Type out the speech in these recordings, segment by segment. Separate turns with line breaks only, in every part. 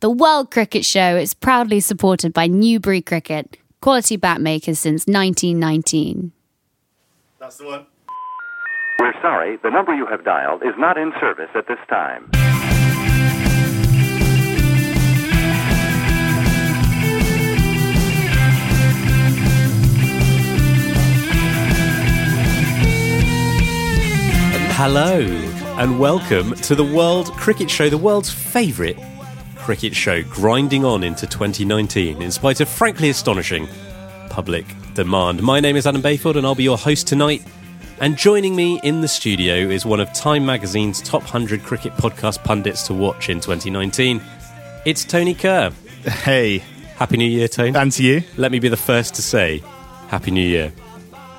The World Cricket Show is proudly supported by Newbery Cricket, quality bat makers since 1919.
That's the one.
We're sorry, the number you have dialed is not in service at this time.
Hello, and welcome to the World Cricket Show, the world's favourite cricket show, grinding on into 2019 in spite of frankly astonishing public demand. My name is Adam Bayfield, and I'll be your host tonight. And joining me in the studio is one of Time Magazine's top 100 cricket podcast pundits to watch in 2019. It's Tony Kerr.
Hey,
Happy New Year, Tony.
and to you.
Let me be the first to say, Happy New Year.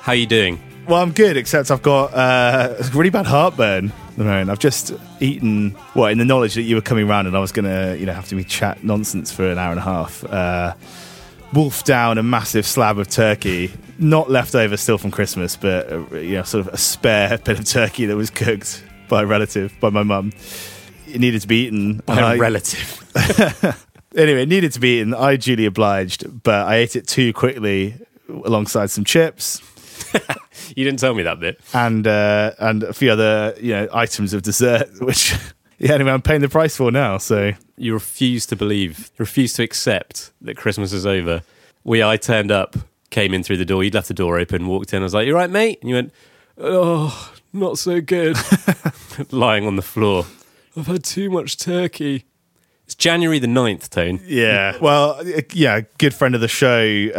How are you doing?
Well, I'm good, except I've got uh, really bad heartburn. I've just eaten, well, in the knowledge that you were coming round and I was going to, you know, have to be chat nonsense for an hour and a half. Uh, wolf down a massive slab of turkey, not left over still from Christmas, but, uh, you know, sort of a spare bit of turkey that was cooked by a relative, by my mum. It needed to be eaten.
by
and I-
relative.
anyway, it needed to be eaten. I duly obliged, but I ate it too quickly alongside some chips
you didn't tell me that bit.
and uh, and a few other you know items of dessert, which yeah, anyway, I'm paying the price for now. So
You refuse to believe, refuse to accept that Christmas is over. We, I turned up, came in through the door. You'd left the door open, walked in. I was like, "You right, mate?" And you went, "Oh, not so good." Lying on the floor. I've had too much turkey. It's January the 9th, Tone.
yeah, well, yeah, a good friend of the show uh,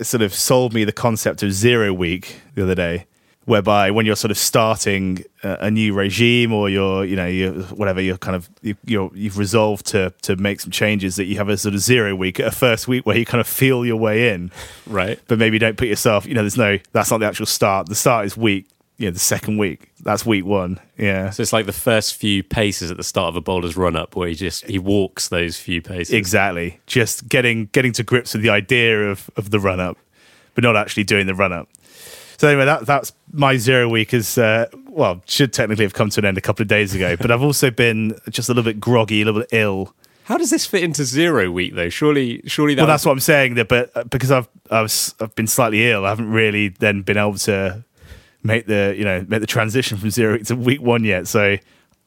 uh, sort of sold me the concept of zero week the other day. Whereby, when you're sort of starting a, new regime, or you're, you know, you whatever, you're kind of you, you're you've resolved to to make some changes, that you have a sort of zero week, a first week where you kind of feel your way in.
Right.
but maybe don't put yourself. You know, there's no. That's not the actual start. The start is week. Know, the second week. That's week one. Yeah,
So it's like the first few paces at the start of a bowler's run up where he just he walks those few paces.
exactly. Just getting getting to grips with the idea of of the run up, but not actually doing the run up. So anyway, that that's my zero week. Is uh, well, should technically have come to an end a couple of days ago. but I've also been just a little bit groggy, a little bit ill.
How does this fit into zero week though? Surely, surely that.
well,
was-
that's what I'm saying. That, but uh, because I've I was I've been slightly ill, I haven't really then been able to make the you know make the transition from zero to week one yet. So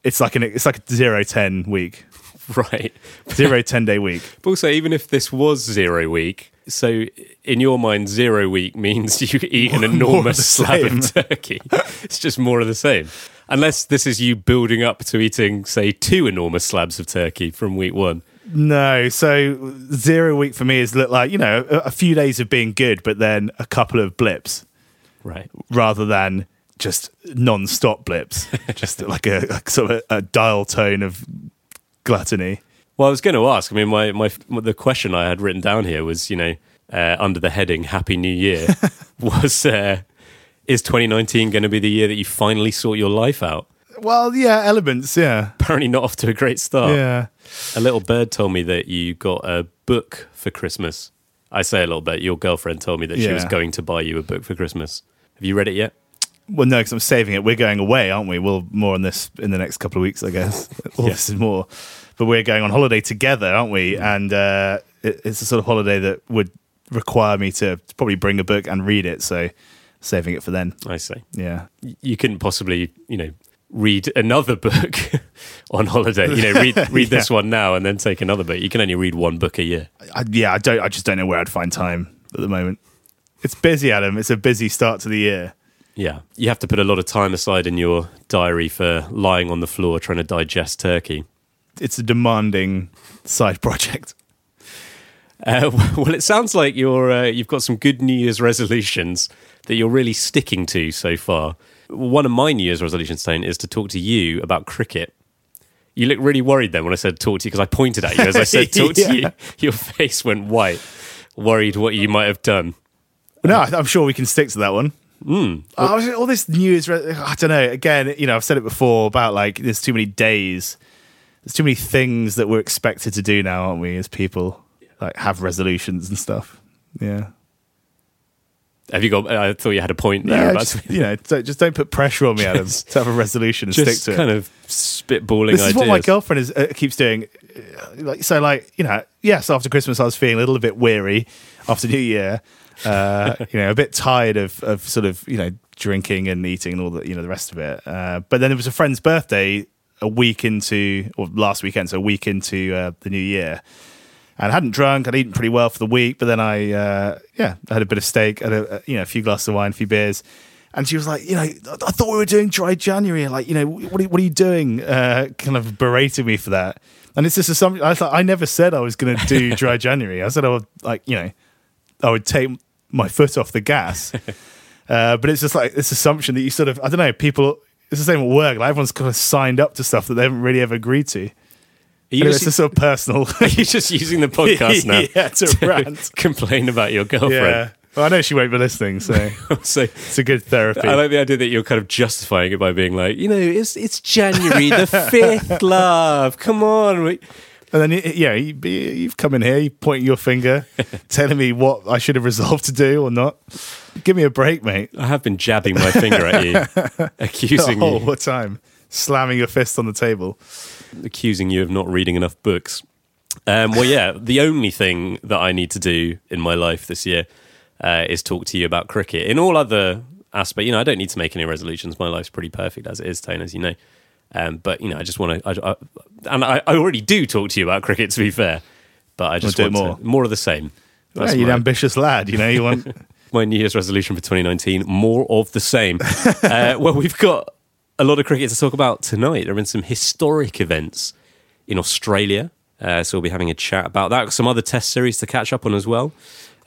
it's like an it's like a zero ten week,
right.
zero ten day week.
But also, even if this was zero week, so in your mind, zero week means you eat an
of
enormous
the
slab of turkey. it's just more of the same. Unless this is you building up to eating, say, two enormous slabs of turkey from week one.
No, so zero week for me is look like you know a, a few days of being good, but then a couple of blips
Right.
rather than just non-stop blips, just like a, a sort of a, dial tone of gluttony.
Well, I was going to ask. I mean, my, my the question I had written down here was, you know, uh, under the heading "Happy New Year," was uh, is 2019 going to be the year that you finally sort your life out?
Well, yeah, elements, yeah,
Apparently, not off to a great start.
yeah.
A little bird told me that you got a book for Christmas. I say a little bit. Your girlfriend told me that she was going to buy you a book for Christmas. Have you read it yet?
Well, no, because I'm saving it. We're going away, aren't we? We'll more on this in the next couple of weeks, I guess. yes, more, but we're going on holiday together, aren't we? And uh, it, it's a sort of holiday that would require me to probably bring a book and read it. So, saving it for then.
I see.
Yeah,
you couldn't possibly, you know, read another book on holiday. You know, read read this one now and then take another book. You can only read one book a year.
I, yeah. I don't. I just don't know where I'd find time at the moment. It's busy, Adam. It's a busy start to the year.
Yeah, you have to put a lot of time aside in your diary for lying on the floor trying to digest turkey.
It's a demanding side project.
Uh, well, it sounds like you're uh, you've got some good New Year's resolutions that you're really sticking to so far. One of my New Year's resolutions, Tone, is to talk to you about cricket. You look really worried then when I said talk to you because I pointed at you as I said talk to you. Your face went white, worried what you might have done.
No, I'm sure we can stick to that one.
Mm.
Oh, all this news, I don't know. Again, you know, I've said it before about like there's too many days, there's too many things that we're expected to do now, aren't we, as people? Like have resolutions and stuff. Yeah.
Have you got? I thought you had a point there.
Yeah,
about
just, you know, don't, just don't put pressure on me, Adam,
Just-
to have a resolution and
just
stick to
kind
it.
of spitballing
this
ideas.
is what my girlfriend is uh, keeps doing. Uh, Like so, like you know, yes, after Christmas I was feeling a little bit weary. After New Year, uh, you know, a bit tired of of sort of you know drinking and eating and all the you know the rest of it. Uh, but then it was a friend's birthday a week into or last weekend, so a week into uh, the new year. And I hadn't drunk. I'd eaten pretty well for the week, but then I, uh, yeah, I had a bit of steak, had a, you know a few glasses of wine, a few beers, and she was like, you know, I thought we were doing dry January. Like, you know, what are, what are you doing? Uh, kind of berating me for that. And it's just assumption. I thought I never said I was going to do dry January. I said I would like, you know, I would take my foot off the gas. uh, but it's just like this assumption that you sort of, I don't know, people. It's the same at work. Like everyone's kind of signed up to stuff that they haven't really ever agreed to.
You,
Anyway,
just,
it's a sort of personal.
are you just using the podcast now
Yeah, to rant.
complain about your girlfriend?
yeah. Well, I know she won't be listening, so
so
it's a good therapy.
I like the idea that you're kind of justifying it by being like, you know, it's it's January the fifth, love. Come on, we-
And then, yeah, you, you've come in here, you pointing your finger, telling me what I should have resolved to do or not. Give me a break, mate.
I have been jabbing my finger at you, accusing
you
you,
what time? Slamming your fist on the table.
accusing you of not reading enough books. Um, well, yeah, the only thing that I need to do in my life this year uh, is talk to you about cricket. In all other aspects, you know, I don't need to make any resolutions. My life's pretty perfect as it is, Tone, as you know. Um, but you know, I just want to, I, I, and I, I already do talk to you about cricket. To be fair, but I just
do it
want
more.
to, more of the same.
Yeah, you're an ambitious lad, you know. You want
my New Year's resolution for 2019: more of the same. uh, well, we've got a lot of cricket to talk about tonight. There have been some historic events in Australia, uh, so we'll be having a chat about that. Some other Test series to catch up on as well,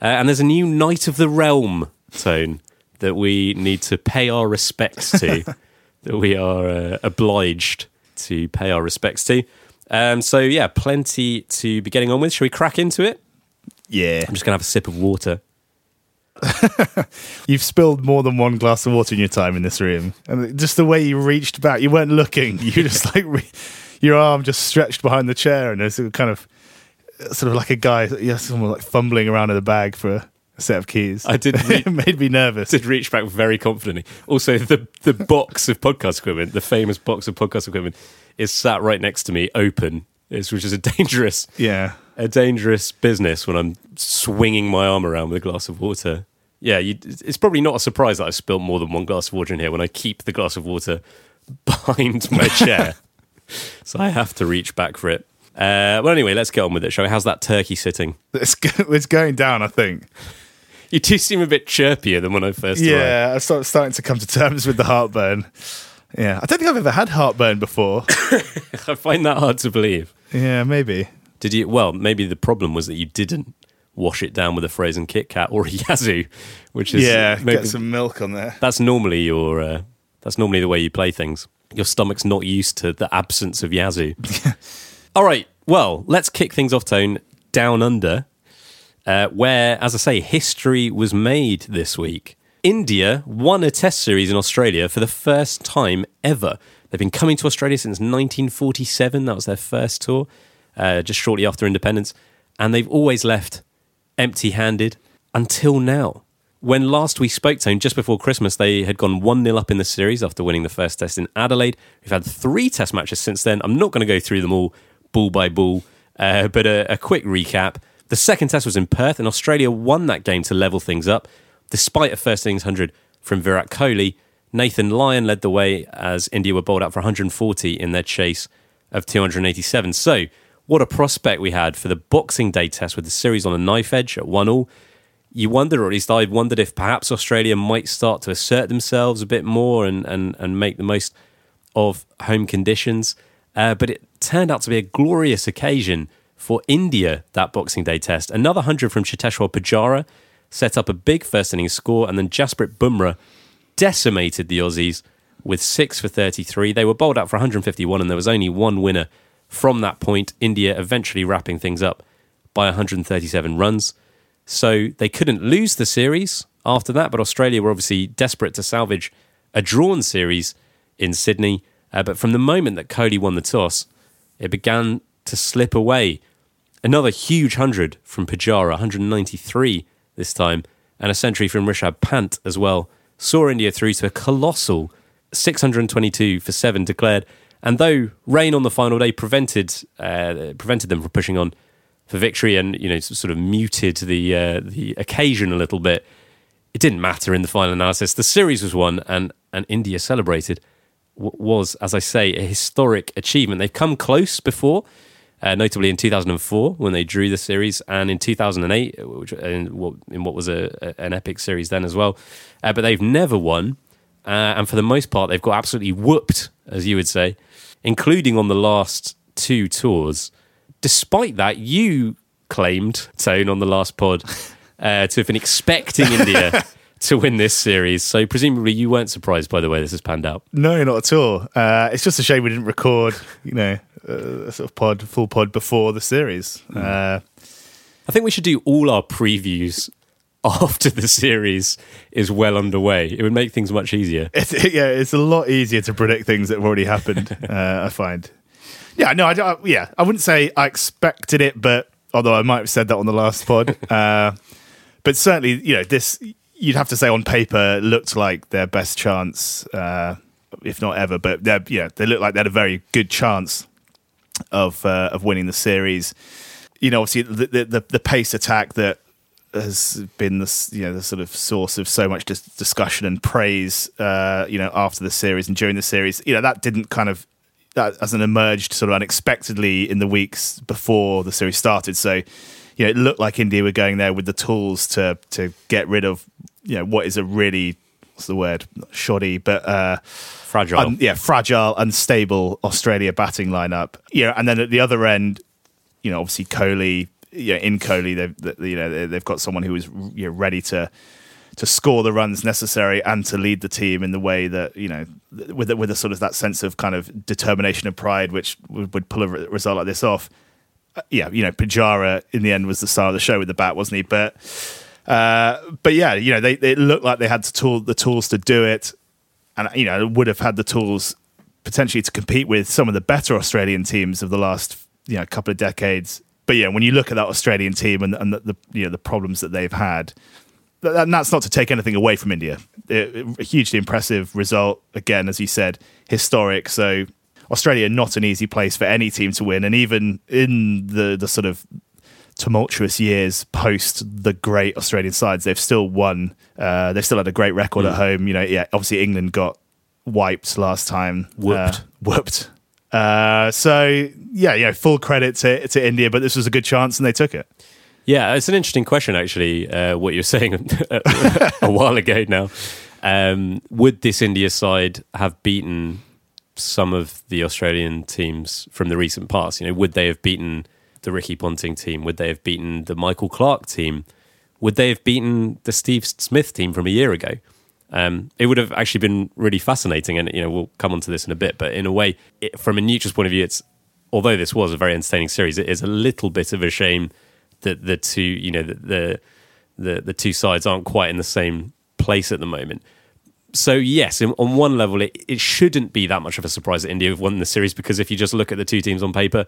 uh, and there's a new Knight of the Realm tone that we need to pay our respects to. that we are uh, obliged to pay our respects to. Um, so yeah, plenty to be getting on with. Shall we crack into it?
yeah.
I'm just gonna have a sip of water.
You've spilled more than one glass of water in your time in this room, and just the way you reached back, you weren't looking. You just like re- your arm just stretched behind the chair, and there's a kind of sort of like a guy, yeah, someone like fumbling around in the bag for a, set of keys.
I did re-
it made me nervous.
did reach back very confidently. Also, the the box of podcast equipment, the famous box of podcast equipment, is sat right next to me, open. It's, which is a dangerous,
Yeah.
a dangerous business when I'm swinging my arm around with a glass of water. Yeah, you, it's probably not a surprise that I spilled more than one glass of water in here when I keep the glass of water behind my chair. so I have to reach back for it. Uh, well, anyway, let's get on with it. Shall we? How's that turkey sitting?
It's, go- it's going down, I think.
You do seem a bit chirpier than when I first arrived.
Yeah, I start starting to come to terms with the heartburn. Yeah, I don't think I've ever had heartburn before.
I find that hard to believe.
yeah, maybe.
Did you? Well, maybe the problem was that you didn't wash it down with a frozen Kit Kat or a Yazoo, which is
yeah,
maybe,
get some milk on there.
that's normally your uh, that's normally the way you play things. Your stomach's not used to the absence of Yazoo. All right, well, let's kick things off. Tone down under, uh, where, as I say, history was made this week. India won a Test series in Australia for the first time ever. They've been coming to Australia since 1947. That was their first tour, uh, just shortly after independence, and they've always left empty-handed until now. When last we spoke to him, just before Christmas, they had gone 1 0 up in the series after winning the first test in Adelaide. We've had three test matches since then. I'm not going to go through them all ball by ball, uh, but a, a quick recap. The second test was in Perth, and Australia won that game to level things up. Despite a first innings 100 from Virat Kohli, Nathan Lyon led the way as India were bowled out for 140 in their chase of 287. So, what a prospect we had for the Boxing Day test with the series on a knife edge at 1 all you wonder, or at least I wondered, if perhaps Australia might start to assert themselves a bit more and, and, and make the most of home conditions. Uh, but it turned out to be a glorious occasion for India, that Boxing Day test. Another 100 from Cheteshwar Pujara set up a big first innings score, and then Jasprit Bumrah decimated the Aussies with six for 33. They were bowled out for 151, and there was only one winner from that point. India eventually wrapping things up by 137 runs. So they couldn't lose the series after that, but Australia were obviously desperate to salvage a drawn series in Sydney. Uh, but from the moment that Kohli won the toss, it began to slip away. Another huge 100 from Pujara, 193 this time, and a century from Rishabh Pant as well, saw India through to a colossal 622 for seven declared. And though rain on the final day prevented uh, prevented them from pushing on for victory, and you know sort of muted the uh, the occasion a little bit, it didn't matter in the final analysis. The series was won, and and India celebrated was, as I say, a historic achievement. They've come close before, uh, notably in 2004 when they drew the series, and in 2008, which, in, what, in what was a, a, an epic series then as well. Uh, but they've never won, uh, and for the most part, they've got absolutely whooped, as you would say, including on the last two tours. Despite that, you claimed, Tone, on the last pod, uh, to have been expecting India to win this series. So presumably you weren't surprised by the way this has panned out.
No, not at all. Uh, it's just a shame we didn't record, you know, a sort of pod, full pod before the series. Mm. Uh,
I think we should do all our previews after the series is well underway. It would make things much easier.
It's, yeah, it's a lot easier to predict things that have already happened. uh, I find. Yeah, no, I, I, yeah, I wouldn't say I expected it, but although I might have said that on the last pod, uh, but certainly, you know, this you'd have to say on paper looked like their best chance, uh, if not ever. But they yeah, they looked like they had a very good chance of uh, of winning the series. You know, obviously the, the the pace attack that has been the you know the sort of source of so much dis- discussion and praise. Uh, you know, after the series and during the series, you know that didn't kind of that hasn't emerged sort of unexpectedly in the weeks before the series started. So you know, it looked like India were going there with the tools to to get rid of you know what is a really what's the word shoddy but uh,
fragile.
Yeah fragile unstable Australia batting lineup. Know and then at the other end you know obviously you know, in Kohli they've you know they've got someone who is you know, ready to to score the runs necessary and to lead the team in the way that you know with with a sort of that sense of kind of determination and pride which would, would pull a result like this off. Uh, yeah you know Pujara in the end was the star of the show with the bat wasn't he? But uh, but yeah, you know, they, they looked like they had the, tool, the tools to do it, and you know, would have had the tools potentially to compete with some of the better Australian teams of the last you know couple of decades. But yeah, when you look at that Australian team and, and the, the you know the problems that they've had, and that's not to take anything away from India. A hugely impressive result again, as you said, historic. So Australia not an easy place for any team to win, and even in the the sort of tumultuous years post the great Australian sides, they've still won. Uh, they've still had a great record mm. at home. You know, yeah, obviously England got wiped last time.
Whooped.
Uh, whooped. Uh, so yeah, yeah, full credit to to India, but this was a good chance and they took it.
Yeah, it's an interesting question actually. Uh, what you're saying a while ago now. Um, would this India side have beaten some of the Australian teams from the recent past? You know, would they have beaten the Ricky Ponting team? Would they have beaten the Michael Clarke team? Would they have beaten the Steve Smith team from a year ago? Um, it would have actually been really fascinating, and you know we'll come on to this in a bit. But in a way, it, from a neutral's point of view, it's although this was a very entertaining series, it is a little bit of a shame that the two, you know, the the the, two sides aren't quite in the same place at the moment. So yes, on one level, it, it shouldn't be that much of a surprise that India have won the series because if you just look at the two teams on paper,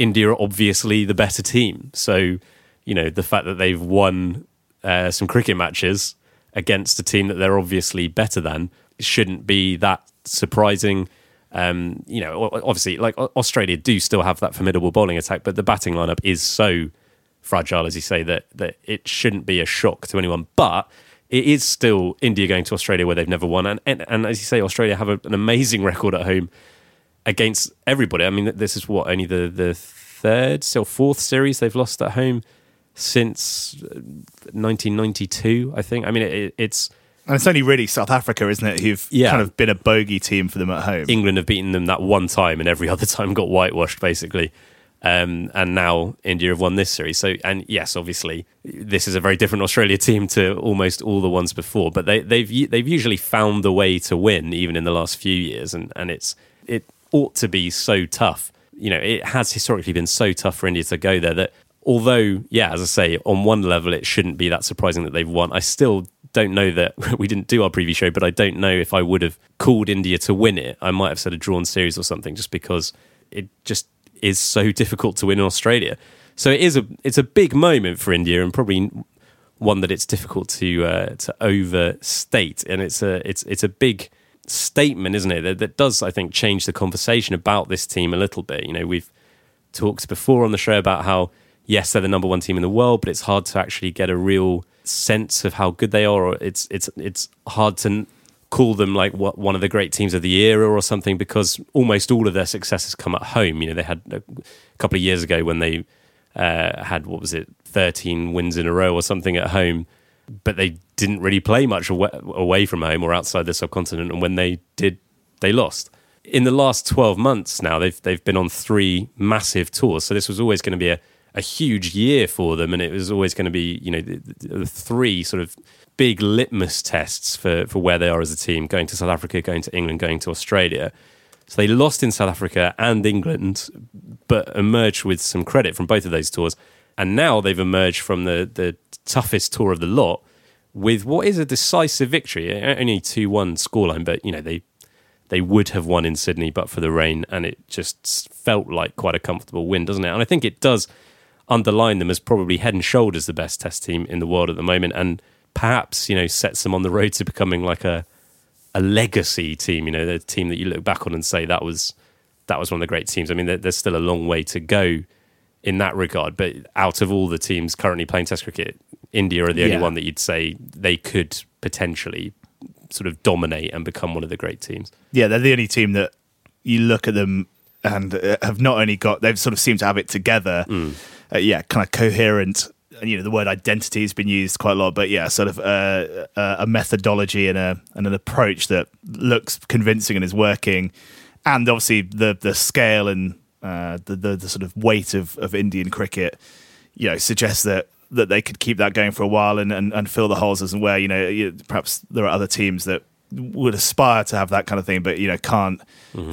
India are obviously the better team. So, you know, the fact that they've won uh, some cricket matches against a team that they're obviously better than shouldn't be that surprising. Um, you know, obviously, like Australia do still have that formidable bowling attack, but the batting lineup is so fragile, as you say, that that it shouldn't be a shock to anyone. But it is still India going to Australia where they've never won, and and, and as you say, Australia have a, an amazing record at home against everybody. I mean, this is what only the the third, still fourth series they've lost at home since 1992. Uh, I think. I mean, it, it's.
And it's only really South Africa, isn't it, who've yeah. kind of been a bogey team for them at home.
England have beaten them that one time, and every other time got whitewashed, basically. Um, and now India have won this series. So, and yes, obviously, this is a very different Australia team to almost all the ones before. But they, they've they've usually found the way to win, even in the last few years, and and it's it ought to be so tough. You know, it has historically been so tough for India to go there that although, yeah, as I say, on one level, it shouldn't be that surprising that they've won. I still don't know that we didn't do our preview show, but I don't know if I would have called India to win it. I might have said a drawn series or something, just because it just is so difficult to win in Australia. So it is a it's a big moment for India and probably one that it's difficult to uh, to overstate. And it's a it's it's a big statement, isn't it? That, that does I think change the conversation about this team a little bit. You know, we've talked before on the show about how yes, they're the number one team in the world, but it's hard to actually get a real sense of how good they are. Or it's it's it's hard to call them like what one of the great teams of the era or something because almost all of their successes come at home. You know, they had a couple of years ago when they uh, had what was it, thirteen wins in a row or something at home, but they didn't really play much away from home or outside the subcontinent. And when they did, they lost. In the last twelve months now, they've they've been on three massive tours. So this was always going to be a a huge year for them, and it was always going to be you know the, the three sort of big litmus tests for, for where they are as a team going to South Africa, going to England, going to Australia. So they lost in South Africa and England, but emerged with some credit from both of those tours. And now they've emerged from the, the toughest tour of the lot with what is a decisive victory. Only 2 1 scoreline, but you know, they they would have won in Sydney but for the rain, and it just felt like quite a comfortable win, doesn't it? And I think it does underline them as probably head and shoulders the best test team in the world at the moment. And perhaps you know sets them on the road to becoming like a a legacy team. You know, the team that you look back on and say that was that was one of the great teams. I mean, there's still a long way to go in that regard. But out of all the teams currently playing Test cricket, India are the only
Yeah.
one that you'd say they could potentially sort of dominate and become one of the great teams.
yeah, they're the only team that you look at them and uh, have not only got they've sort of seemed to have it together. Uh, yeah, kind of coherent. And you know, the word identity has been used quite a lot, but yeah, sort of uh, uh, a methodology and a and an approach that looks convincing and is working, and obviously the the scale and uh, the, the the sort of weight of of Indian cricket, you know, suggests that that they could keep that going for a while and and, and fill the holes as and where you know perhaps there are other teams that would aspire to have that kind of thing, but you know can't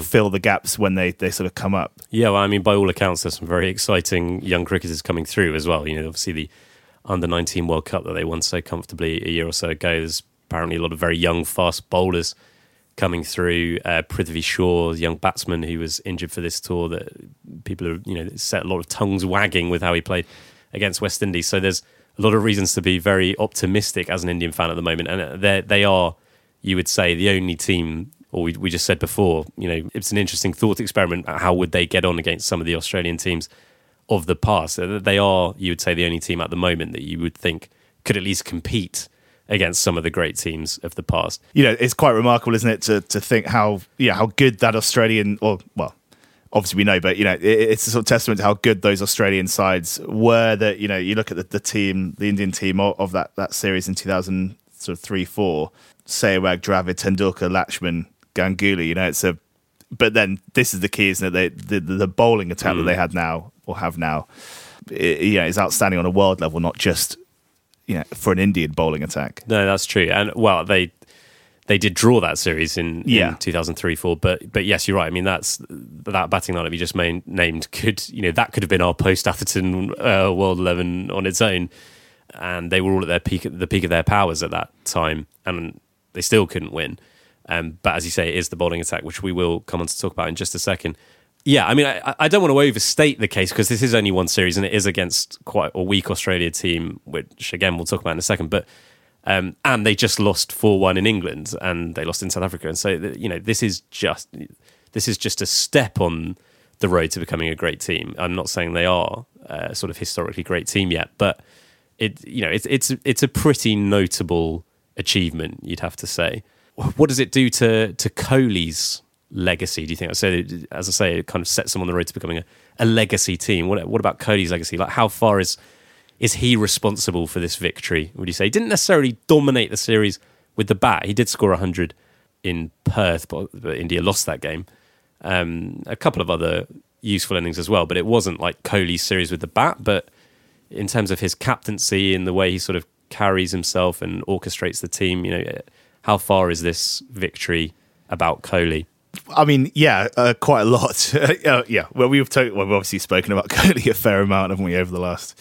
fill the gaps when they they sort of come up.
Yeah, well, I mean, by all accounts, there's some very exciting young cricketers coming through as well. You know, obviously the under 19 World Cup that they won so comfortably a year or so ago. There's apparently a lot of very young, fast bowlers coming through. Uh, Prithvi Shaw, young batsman who was injured for this tour, that people are, you know, set a lot of tongues wagging with how he played against West Indies. So there's a lot of reasons to be very optimistic as an Indian fan at the moment. And they they are, you would say, the only team, or we, we just said before, you know, it's an interesting thought experiment. How would they get on against some of the Australian teams of the past? Uh, They are, you would say, the only team at the moment that you would think could at least compete against some of the great teams of the past.
you know, it's quite remarkable, isn't it, to to think how yeah how good that Australian or well, obviously we know, but you know, it, it's a sort of testament to how good those Australian sides were. That you know, you look at the, the team, the Indian team of, of that that series in two thousand sort of three four, Sehwag, Dravid, Tendulkar, Laxman, Ganguly. You know, it's a but then this is the key, isn't it? They, the the bowling attack that they mm. had now or have now, it, you know, is outstanding on a world level, not just you know for an Indian bowling attack.
No, that's true. And well, they they did draw that series in,
Yeah.
in 2003 4 but but yes you're right i mean that's that batting lineup you just main, named could you know that could have been our post atherton uh, world 11 on its own and they were all at their peak the peak of their powers at that time and they still couldn't win um, but as you say it is the bowling attack which we will come on to talk about in just a second yeah, I mean, I, I don't want to overstate the case because this is only one series and it is against quite a weak Australia team, which again we'll talk about in a second. But um, and they just lost four one in England and they lost in South Africa, and so you know this is just this is just a step on the road to becoming a great team. I'm not saying they are a sort of historically great team yet, but it you know it's it's it's a pretty notable achievement, you'd have to say. What does it do to to Kohli's legacy? Do you think? So as I say, it kind of sets them on the road to becoming a, a legacy team. What what about Kohli's legacy? Like how far is is he responsible for this victory? Would you say he didn't necessarily dominate the series with the bat? He did score hundred in Perth, but, but India lost that game. Um, a couple of other useful innings as well. But it wasn't like Kohli's series with the bat. But in terms of his captaincy and the way he sort of carries himself and orchestrates the team, you know, how far is this victory about Kohli?
I mean, yeah, uh, quite a lot. uh, yeah, well, we've, to- well, we've obviously spoken about Kohli a fair amount, haven't we, over the last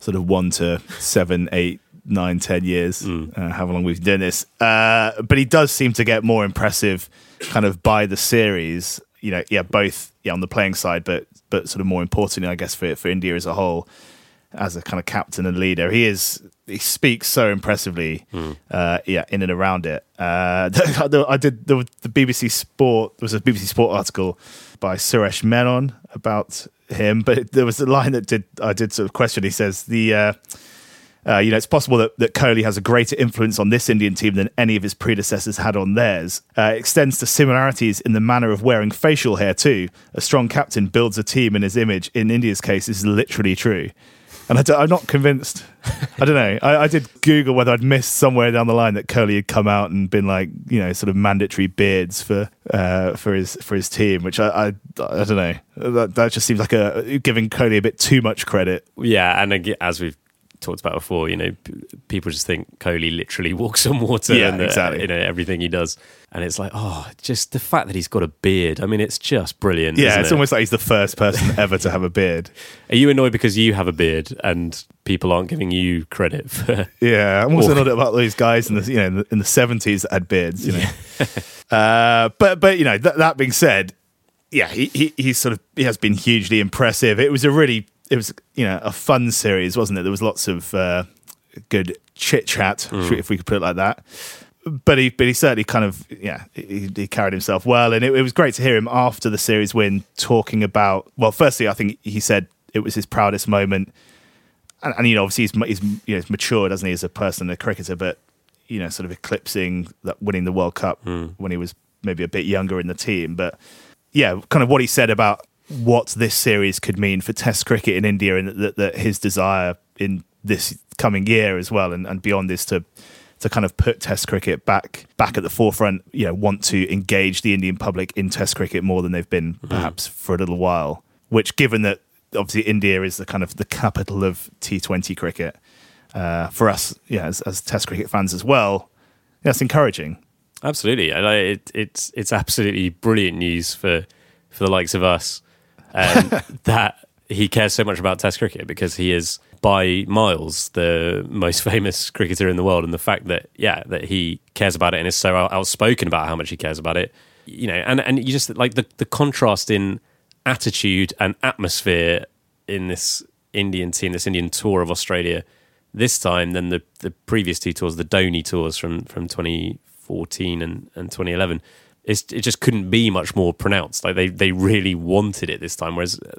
sort of one to seven, eight, nine, ten years,
Mm.
uh, however long we've been doing this. Uh, but he does seem to get more impressive, kind of by the series. You know, yeah, both yeah on the playing side, but but sort of more importantly, I guess for for India as a whole, as a kind of captain and leader, he is he speaks so impressively. Uh, yeah, in and around it. Uh, I did the, the BBC Sport. There was a BBC Sport article by Suresh Menon about him, but there was a line that did I did sort of question. He says the. Uh, uh, you know, it's possible that, that Kohli has a greater influence on this Indian team than any of his predecessors had on theirs. Uh, extends to similarities in the manner of wearing facial hair, too. A strong captain builds a team in his image. In India's case, is literally true. And I am not convinced. I don't know. I, I did Google whether I'd missed somewhere down the line that Kohli had come out and been like, you know, sort of mandatory beards for uh, for his for his team, which I I, I don't know. That, that just seems like a giving Kohli a bit too much credit.
Yeah, and as we've talked about before, you know, p- people just think Kohli literally walks on water
Yeah,
and uh,
exactly.
you know everything he does, and it's like, oh, just the fact that he's got a beard. I mean, it's just brilliant.
Yeah, it's
it?
almost like he's the first person ever to have a beard.
Are you annoyed because you have a beard and people aren't giving you credit for?
Yeah, I'm also annoyed about those guys in the you know in the, in the 70s that had beards. You know, uh, but but you know th- that being said, yeah, he, he he's sort of he has been hugely impressive. It was a really it was you know a fun series, wasn't it? There was lots of uh, good chit chat, if we could put it like that. But he, but he certainly kind of, yeah, he, he carried himself well, and it, it was great to hear him after the series win talking about. Well, firstly, I think he said it was his proudest moment, and, and you know, obviously he's, he's you know he's matured, doesn't he, as a person a cricketer, but you know, sort of eclipsing that winning the World Cup when he was maybe a bit younger in the team. But yeah, kind of what he said about what this series could mean for Test cricket in India, and that, that his desire in this coming year as well, and, and beyond is to to kind of put Test cricket back back at the forefront. You know, want to engage the Indian public in Test cricket more than they've been perhaps for a little while. Which, given that obviously India is the kind of the capital of T20 cricket uh, for us, yeah, as, as Test cricket fans as well, that's encouraging.
Absolutely, and I, it, it's it's absolutely brilliant news for for the likes of us um, that he cares so much about Test cricket because he is by miles the most famous cricketer in the world, and the fact that yeah that he cares about it and is so outspoken about how much he cares about it, you know, and and you just like the the contrast in attitude and atmosphere in this Indian team, this Indian tour of Australia this time than the, the previous two tours, the Dhoni tours from, from 2014 and, and 2011. It's, it just couldn't be much more pronounced. Like they, they really wanted it this time. Whereas uh,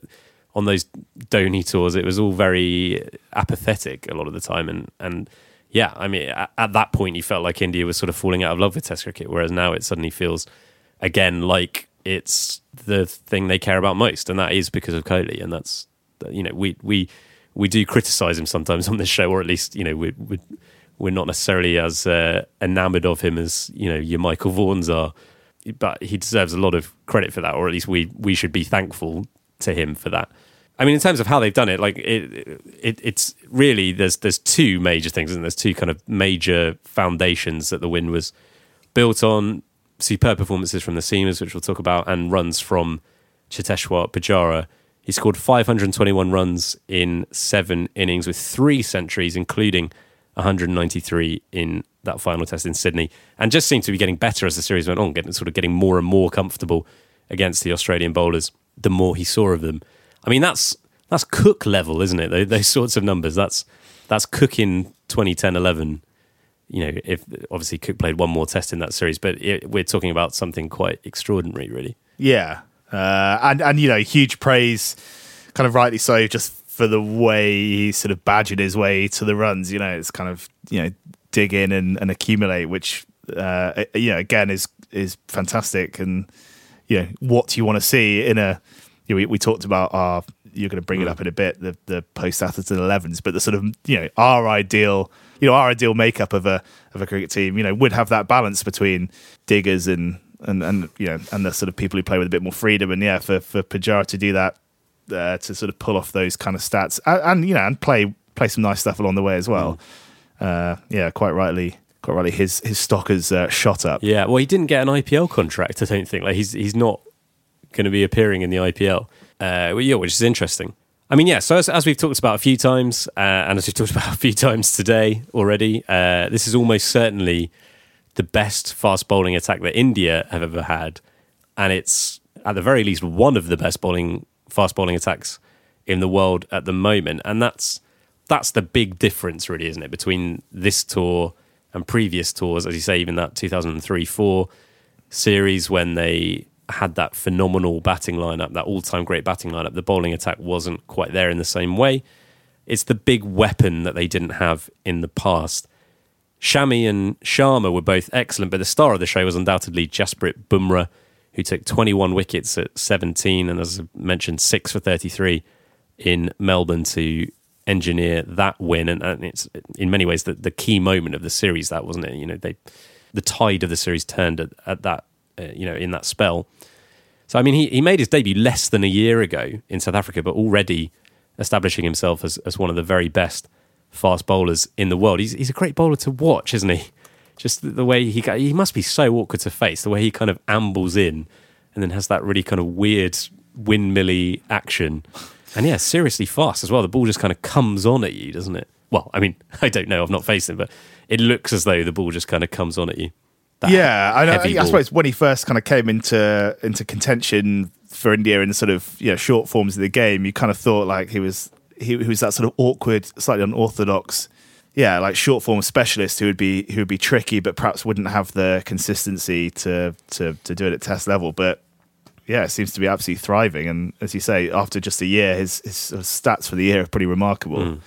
on those Dhoni tours, it was all very apathetic a lot of the time. And, and yeah, I mean, at, at that point, you felt like India was sort of falling out of love with Test cricket. Whereas now it suddenly feels, again, like it's the thing they care about most. And that is because of Kohli. And that's, you know, we, we, we do criticize him sometimes on this show, or at least you know we, we, we're not necessarily as uh, enamored of him as you know your Michael Vaughns are. But he deserves a lot of credit for that, or at least we we should be thankful to him for that. I mean, in terms of how they've done it, like it, it it's really there's there's two major things, and there's two kind of major foundations that the win was built on. Superb performances from the seamers, which we'll talk about, and runs from Cheteshwar Pujara. He scored 521 runs in seven innings with three centuries, including 193 in that final test in Sydney, and just seemed to be getting better as the series went on, getting sort of getting more and more comfortable against the Australian bowlers. The more he saw of them, I mean, that's that's Cook level, isn't it? Those, those sorts of numbers. That's that's Cook in 2010-11. You know, if obviously Cook played one more test in that series, but it, we're talking about something quite extraordinary, really.
Yeah, uh, and and you know, huge praise, kind of rightly so, just for the way he sort of badgered his way to the runs. You know, it's kind of you know dig in and, and accumulate, which uh, you know again is is fantastic. And you know, what you want to see in a? You know, we, we talked about our. You're going to bring it up in a bit the the post Atherton 11s, but the sort of you know our ideal you know our ideal makeup of a of a cricket team you know would have that balance between diggers and and and you know and the sort of people who play with a bit more freedom. And yeah, for for Pujara to do that uh, to sort of pull off those kind of stats and, and, you know and play play some nice stuff along the way as well. Uh, yeah, quite rightly. Quite rightly, his his stock has uh, shot up.
Yeah, well, he didn't get an IPL contract. I don't think. Like he's he's not going to be appearing in the IPL. Uh, well, yeah, which is interesting. I mean, yeah. So as, as we've talked about a few times, uh, and as we've talked about a few times today already, uh, this is almost certainly the best fast bowling attack that India have ever had, and it's at the very least one of the best bowling fast bowling attacks in the world at the moment, and that's that's the big difference, really, isn't it, between this tour and previous tours? As you say, even that 2003 4 series when they had that phenomenal batting lineup, that all time great batting lineup, the bowling attack wasn't quite there in the same way. It's the big weapon that they didn't have in the past. Shami and Sharma were both excellent, but the star of the show was undoubtedly Jasprit Bumrah, who took 21 wickets at 17 and, as I mentioned, six for 33 in Melbourne to engineer that win. And, and it's in many ways the, the key moment of the series. That wasn't it. You know, they the tide of the series turned at, at that. Uh, you know, in that spell. So I mean, he he made his debut less than a year ago in South Africa, but already establishing himself as as one of the very best fast bowlers in the world. He's he's a great bowler to watch, isn't he? Just the, the way he he must be so awkward to face. The way he kind of ambles in and then has that really kind of weird windmilly action. And yeah, seriously fast as well. The ball just kind of comes on at you, doesn't it? Well, I mean, I don't know. I've not faced him, but it looks as though the ball just kind of comes on at you. That
yeah, I, know, I suppose when he first kind of came into into contention for India in the sort of you know short forms of the game, you kind of thought like he was he, he was that sort of awkward, slightly unorthodox, yeah, like short form specialist who would be who would be tricky, but perhaps wouldn't have the consistency to to to do it at test level. But yeah, it seems to be absolutely thriving. And as you say, after just a year, his his stats for the year are pretty remarkable.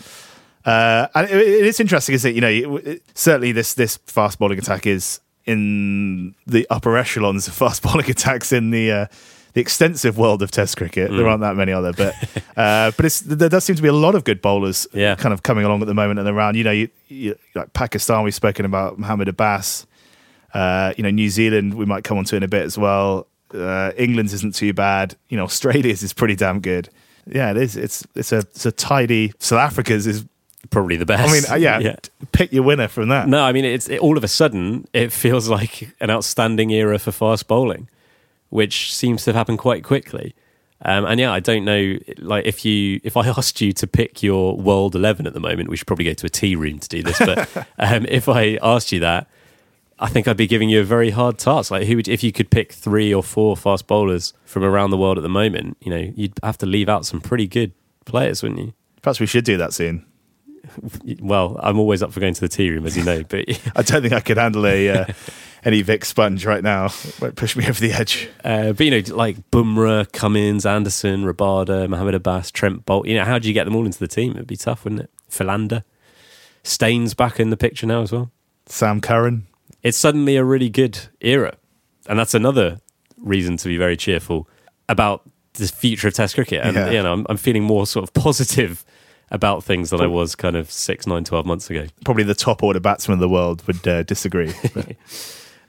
Uh, and it, it's interesting, is it? You know, it, it- certainly this this fast bowling attack is in the upper echelons of fast bowling attacks in the uh, the extensive world of Test cricket. There aren't that many other, but uh, but it's, there does seem to be a lot of good bowlers,
Yeah.
kind of coming along at the moment and around. You know, you, you, like Pakistan, we've spoken about Mohammed Abbas. Uh, you know, New Zealand, we might come on to in a bit as well. Uh, England's isn't too bad. You know, Australia's is pretty damn good. Yeah, it is. It's it's a it's a tidy. South Africa's is.
Probably the best.
I mean, uh, yeah, pick your winner from that.
No, I mean, it's it, all of a sudden it feels like an outstanding era for fast bowling, which seems to have happened quite quickly. Um, and yeah, I don't know. Like, if you if I asked you to pick your world eleven at the moment, we should probably go to a tea room to do this. But um, if I asked you that, I think I'd be giving you a very hard task. Like, who would if you could pick three or four fast bowlers from around the world at the moment? You know, you'd have to leave out some pretty good players, wouldn't you?
Perhaps we should do that soon.
Well, I'm always up for going to the tea room, as you know. But
I don't think I could handle a uh, any Vic sponge right now. It won't push me over the edge.
Uh, but you know, like Bumrah, Cummins, Anderson, Rabada, Mohammed Abbas, Trent Boult. You know, how do you get them all into the team? It'd be tough, wouldn't it? Philander, Steyn's back in the picture now as well.
Sam Curran.
It's suddenly a really good era, and that's another reason to be very cheerful about the future of Test cricket. And
Yeah.
you know, I'm, I'm feeling more sort of positive about things than I was kind of six, nine, 12 months ago.
Probably the top order batsman of the world would uh, disagree.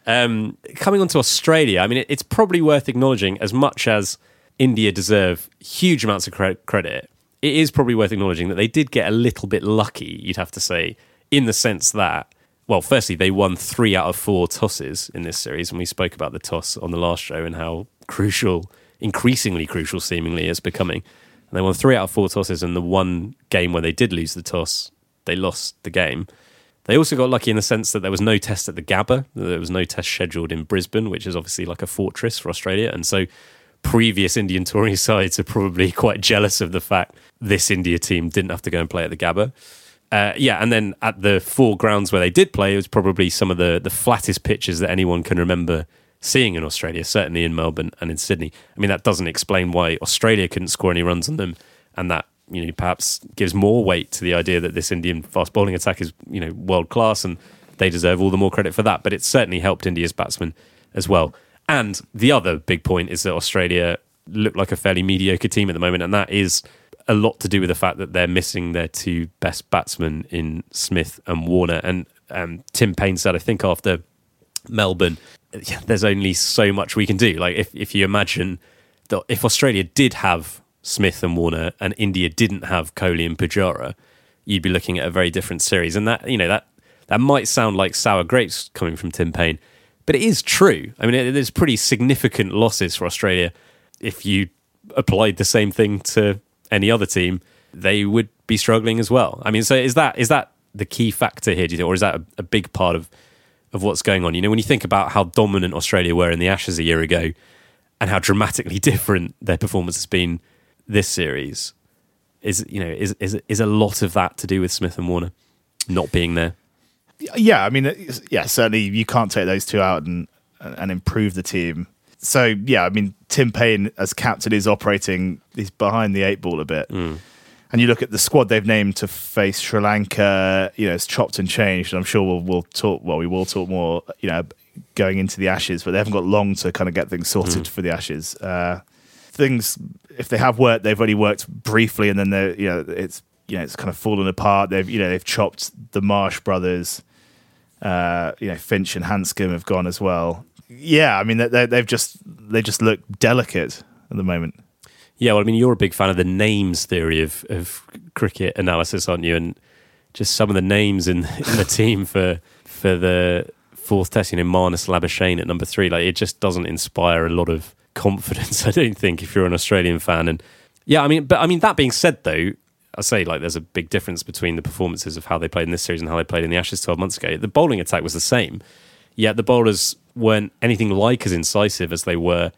Um, coming on to Australia, I mean, it, it's probably worth acknowledging as much as India deserve huge amounts of cre- credit. It is probably worth acknowledging that they did get a little bit lucky, you'd have to say, in the sense that, well, firstly, they won three out of four tosses in this series, and we spoke about the toss on the last show and how crucial, increasingly crucial, seemingly, it's becoming. And they won three out of four tosses, and the one game where they did lose the toss, they lost the game. They also got lucky in the sense that there was no test at the Gabba. There was no test scheduled in Brisbane, which is obviously like a fortress for Australia. And so previous Indian touring sides are probably quite jealous of the fact this India team didn't have to go and play at the Gabba. Uh, yeah, and then at the four grounds where they did play, it was probably some of the, the flattest pitches that anyone can remember seeing in Australia, certainly in Melbourne and in Sydney. I mean, that doesn't explain why Australia couldn't score any runs on them, and that you know perhaps gives more weight to the idea that this Indian fast bowling attack is you know world class, and they deserve all the more credit for that. But it certainly helped India's batsmen as well. And the other big point is that Australia look like a fairly mediocre team at the moment, and that is a lot to do with the fact that they're missing their two best batsmen in Smith and Warner. And um, Tim Paine said, I think after Melbourne, yeah, there's only so much we can do. Like if if you imagine that if Australia did have Smith and Warner and India didn't have Kohli and Pujara, you'd be looking at a very different series. And that you know that that might sound like sour grapes coming from Tim Paine, but it is true. I mean, it, there's pretty significant losses for Australia. If you applied the same thing to any other team, they would be struggling as well. I mean, so is that is that the key factor here? Do you think, or is that a, a big part of of what's going on? You know, when you think about how dominant Australia were in the Ashes a year ago, and how dramatically different their performance has been this series, is you know is is is a lot of that to do with Smith and Warner not being there?
Yeah, I mean, yeah, certainly you can't take those two out and and improve the team. So yeah, I mean, Tim Paine as captain is operating. He's behind the eight ball a bit. Mm. And you look at the squad they've named to face Sri Lanka. You know, it's chopped and changed. And I'm sure we'll we'll talk. Well, we will talk more. You know, going into the Ashes, but they haven't got long to kind of get things sorted for the Ashes. Uh, things, if they have worked, they've only worked briefly, and then they're you know it's you know it's kind of fallen apart. They've you know they've chopped the Marsh brothers. Uh, you know, Finch and Handscomb have gone as well. Yeah, I mean they, they, they've just they just look delicate at the moment.
Yeah, well, I mean, you're a big fan of the names theory of, of cricket analysis, aren't you? And just some of the names in, in the team for for the fourth test, you know, Marnus Labuschagne at number three, like it just doesn't inspire a lot of confidence. I don't think if you're an Australian fan. And yeah, I mean, but I mean that being said, though, I say like there's a big difference between the performances of how they played in this series and how they played in the Ashes 12 months ago. The bowling attack was the same, yet the bowlers weren't anything like as incisive as they were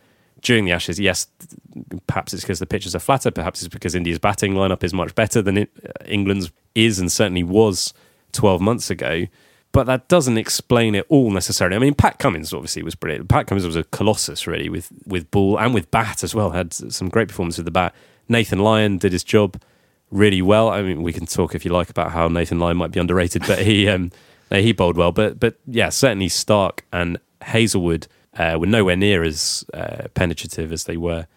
during the Ashes. Yes, perhaps it's because the pitches are flatter. Perhaps it's because India's batting lineup is much better than it, uh, England's is and certainly was 12 months ago. But that doesn't explain it all necessarily. I mean, Pat Cummins obviously was brilliant. Pat Cummins was a colossus, really, with with ball and with bat as well. Had some great performance with the bat. Nathan Lyon did his job really well. I mean, we can talk if you like about how Nathan Lyon might be underrated, but he um, he bowled well. But but yeah, certainly Stark and Hazlewood uh, were nowhere near as uh, penetrative as they were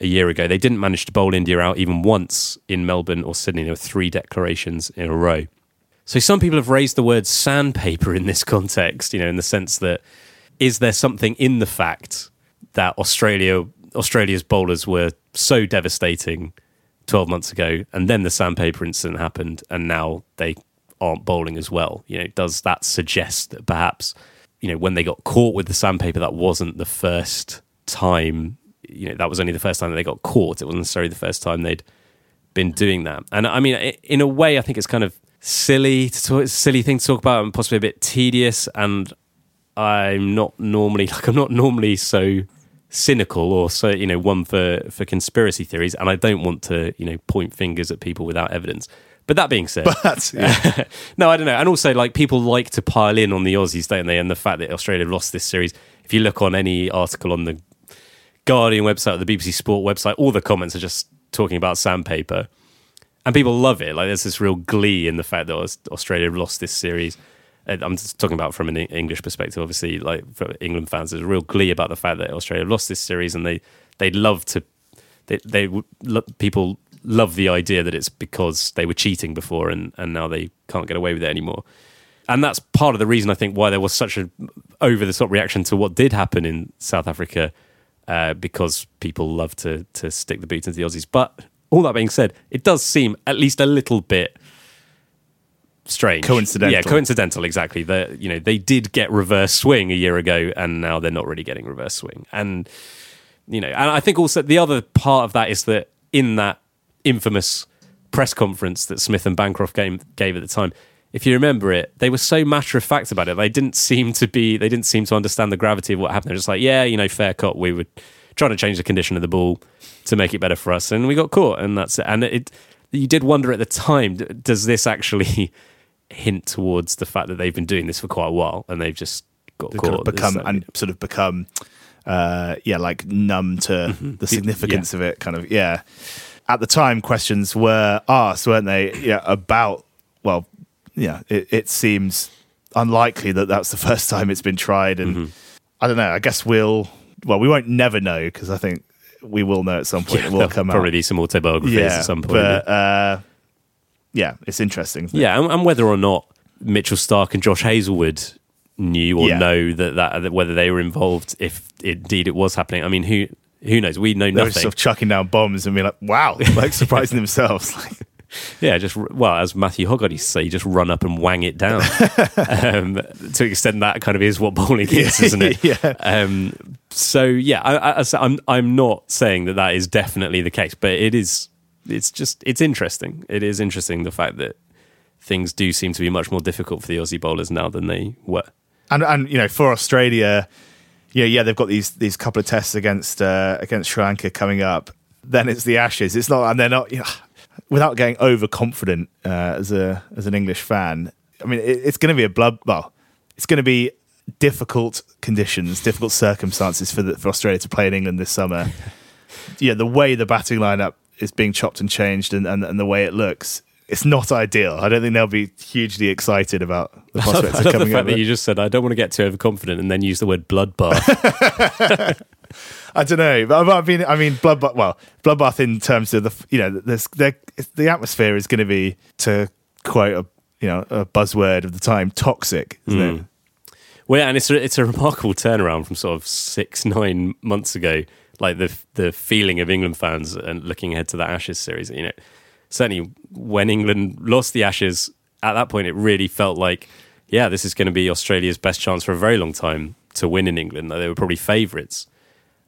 a year ago. They didn't manage to bowl India out even once in Melbourne or Sydney. There were three declarations in a row. So some people have raised the word sandpaper in this context, you know, in the sense that is there something in the fact that Australia Australia's bowlers were so devastating 12 months ago and then the sandpaper incident happened and now they aren't bowling as well. You know, does that suggest that perhaps, you know, when they got caught with the sandpaper that wasn't the first time, you know, that was only the first time that they got caught. It wasn't necessarily the first time they'd been doing that. And I mean, in a way, I think it's kind of silly to talk, silly thing to talk about and possibly a bit tedious. And I'm not normally like I'm not normally so cynical or so you know one for for conspiracy theories, and I don't want to you know point fingers at people without evidence. But that being said,
But yeah,
no, I don't know. And also, like people like to pile in on the Aussies, don't they? And the fact that Australia lost this series. If you look on any article on the Guardian website or the BBC Sport website, all the comments are just talking about sandpaper, and people love it. Like there's this real glee in the fact that Australia lost this series. I'm just talking about from an English perspective, obviously. Like for England fans, there's a real glee about the fact that Australia lost this series, and they they'd love to. They, they people love the idea that it's because they were cheating before, and and now they can't get away with it anymore. And that's part of the reason I think why there was such a over the top reaction to what did happen in South Africa, uh, because people love to to stick the boot into the Aussies. But all that being said, it does seem at least a little bit strange,
Coincidental.
Yeah, coincidental. Exactly. That you know they did get reverse swing a year ago, and now they're not really getting reverse swing. And you know, and I think also the other part of that is that in that infamous press conference that Smith and Bancroft gave, gave at the time, if you remember it, they were so matter of fact about it. They didn't seem to be, they didn't seem to understand the gravity of what happened. They're just like, yeah, you know, fair cut. We were trying to change the condition of the ball to make it better for us, and we got caught, and that's it. And it, you did wonder at the time, does this actually hint towards the fact that they've been doing this for quite a while and they've just got
They've
caught?
kind of become and sort of become, uh, yeah, like numb to the significance of it. Kind of, yeah. At the time, questions were asked, weren't they? Yeah, about well, yeah. It, it seems unlikely that that's the first time it's been tried, and I don't know. I guess we'll. Well, we won't never know because I think we will know at some point.
yeah,
it will come
probably
out.
be some autobiographies
yeah,
at some point.
But uh, yeah, it's interesting. isn't it?
Yeah, and, and whether or not Mitchell Stark and Josh Hazlewood knew or
Yeah.
know that, that that whether they were involved if indeed it was happening. I mean, who who knows? We know nothing.
sort of chucking down bombs and being like, "Wow!" Like surprising themselves. Like,
Yeah, just well, as Matthew Hoggard used to say, you just run up and wang it down. um, to extend that kind of is what bowling is, isn't it?
Yeah.
Um, so yeah, I, I- I'm I'm not saying that that is definitely the case, but it is. It's just it's interesting. It is interesting the fact that things do seem to be much more difficult for the Aussie bowlers now than they were.
and and you know for Australia, yeah, yeah, they've got these these couple of tests against uh, against Sri Lanka coming up. Then it's the Ashes. It's not, and they're not. You know, without getting overconfident uh, as a as an English fan, I mean, it, it's going to be a blood. Well, it's going to be difficult conditions, difficult circumstances for the, for Australia to play in England this summer. yeah, the way the batting lineup is being chopped and changed, and, and, and the way it looks. It's not ideal. I don't think they'll be hugely excited about the prospects
I
of
love the
coming
fact
over.
that you just said I don't want to get too overconfident and then use the word bloodbath.
I don't know, but I mean, I mean, bloodbath. Well, bloodbath in terms of the, you know, the atmosphere is going to be, to quote a, you know, a buzzword of the time, toxic, isn't it? Hmm.
Well, yeah, and it's a, it's a remarkable turnaround from sort of six nine months ago. Like the the feeling of England fans and looking ahead to the Ashes series. You know, certainly when England lost the Ashes, at that point it really felt like, yeah, this is going to be Australia's best chance for a very long time to win in England. They were probably favourites,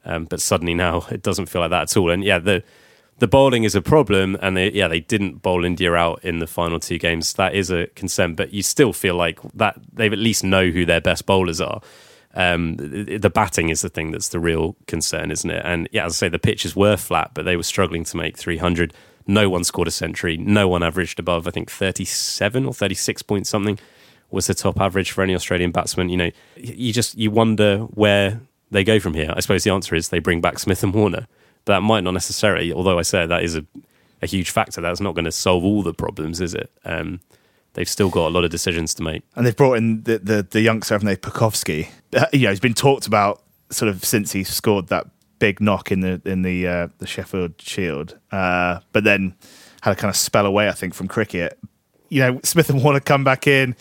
um, but suddenly now it doesn't feel like that at all. And yeah, the the bowling is a problem, and they yeah they didn't bowl India out in the final two games. That is a concern, but you still feel like that they at least know who their best bowlers are. Um, the, the batting is the thing that's the real concern, isn't it? And yeah, as I say, the pitches were flat, but they were struggling to make 300. No one scored a century. No one averaged above, I think, 37 or 36 points something was the top average for any Australian batsman. You know, you just you wonder where they go from here. I suppose the answer is they bring back Smith and Warner, but that might not necessarily. Although I say that is a, a huge factor, that's not going to solve all the problems, is it? Um, they've still got a lot of decisions to make.
And they've brought in the the, the youngster, haven't they, Pucovski? Uh, you know, he's been talked about sort of since he scored that big knock in the in the uh, the Sheffield Shield, uh, but then had a kind of spell away, I think, from cricket. You know, Smith and Warner come back in.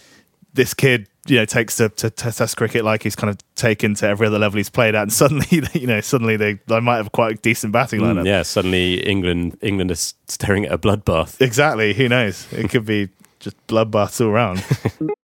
This kid, you know, takes to, to, to test cricket like he's kind of taken to every other level he's played at, and suddenly, you know, suddenly they, they might have quite a decent batting lineup.
Mm, yeah, suddenly England England is staring at a bloodbath.
Exactly. Who knows? It could be just bloodbaths all around.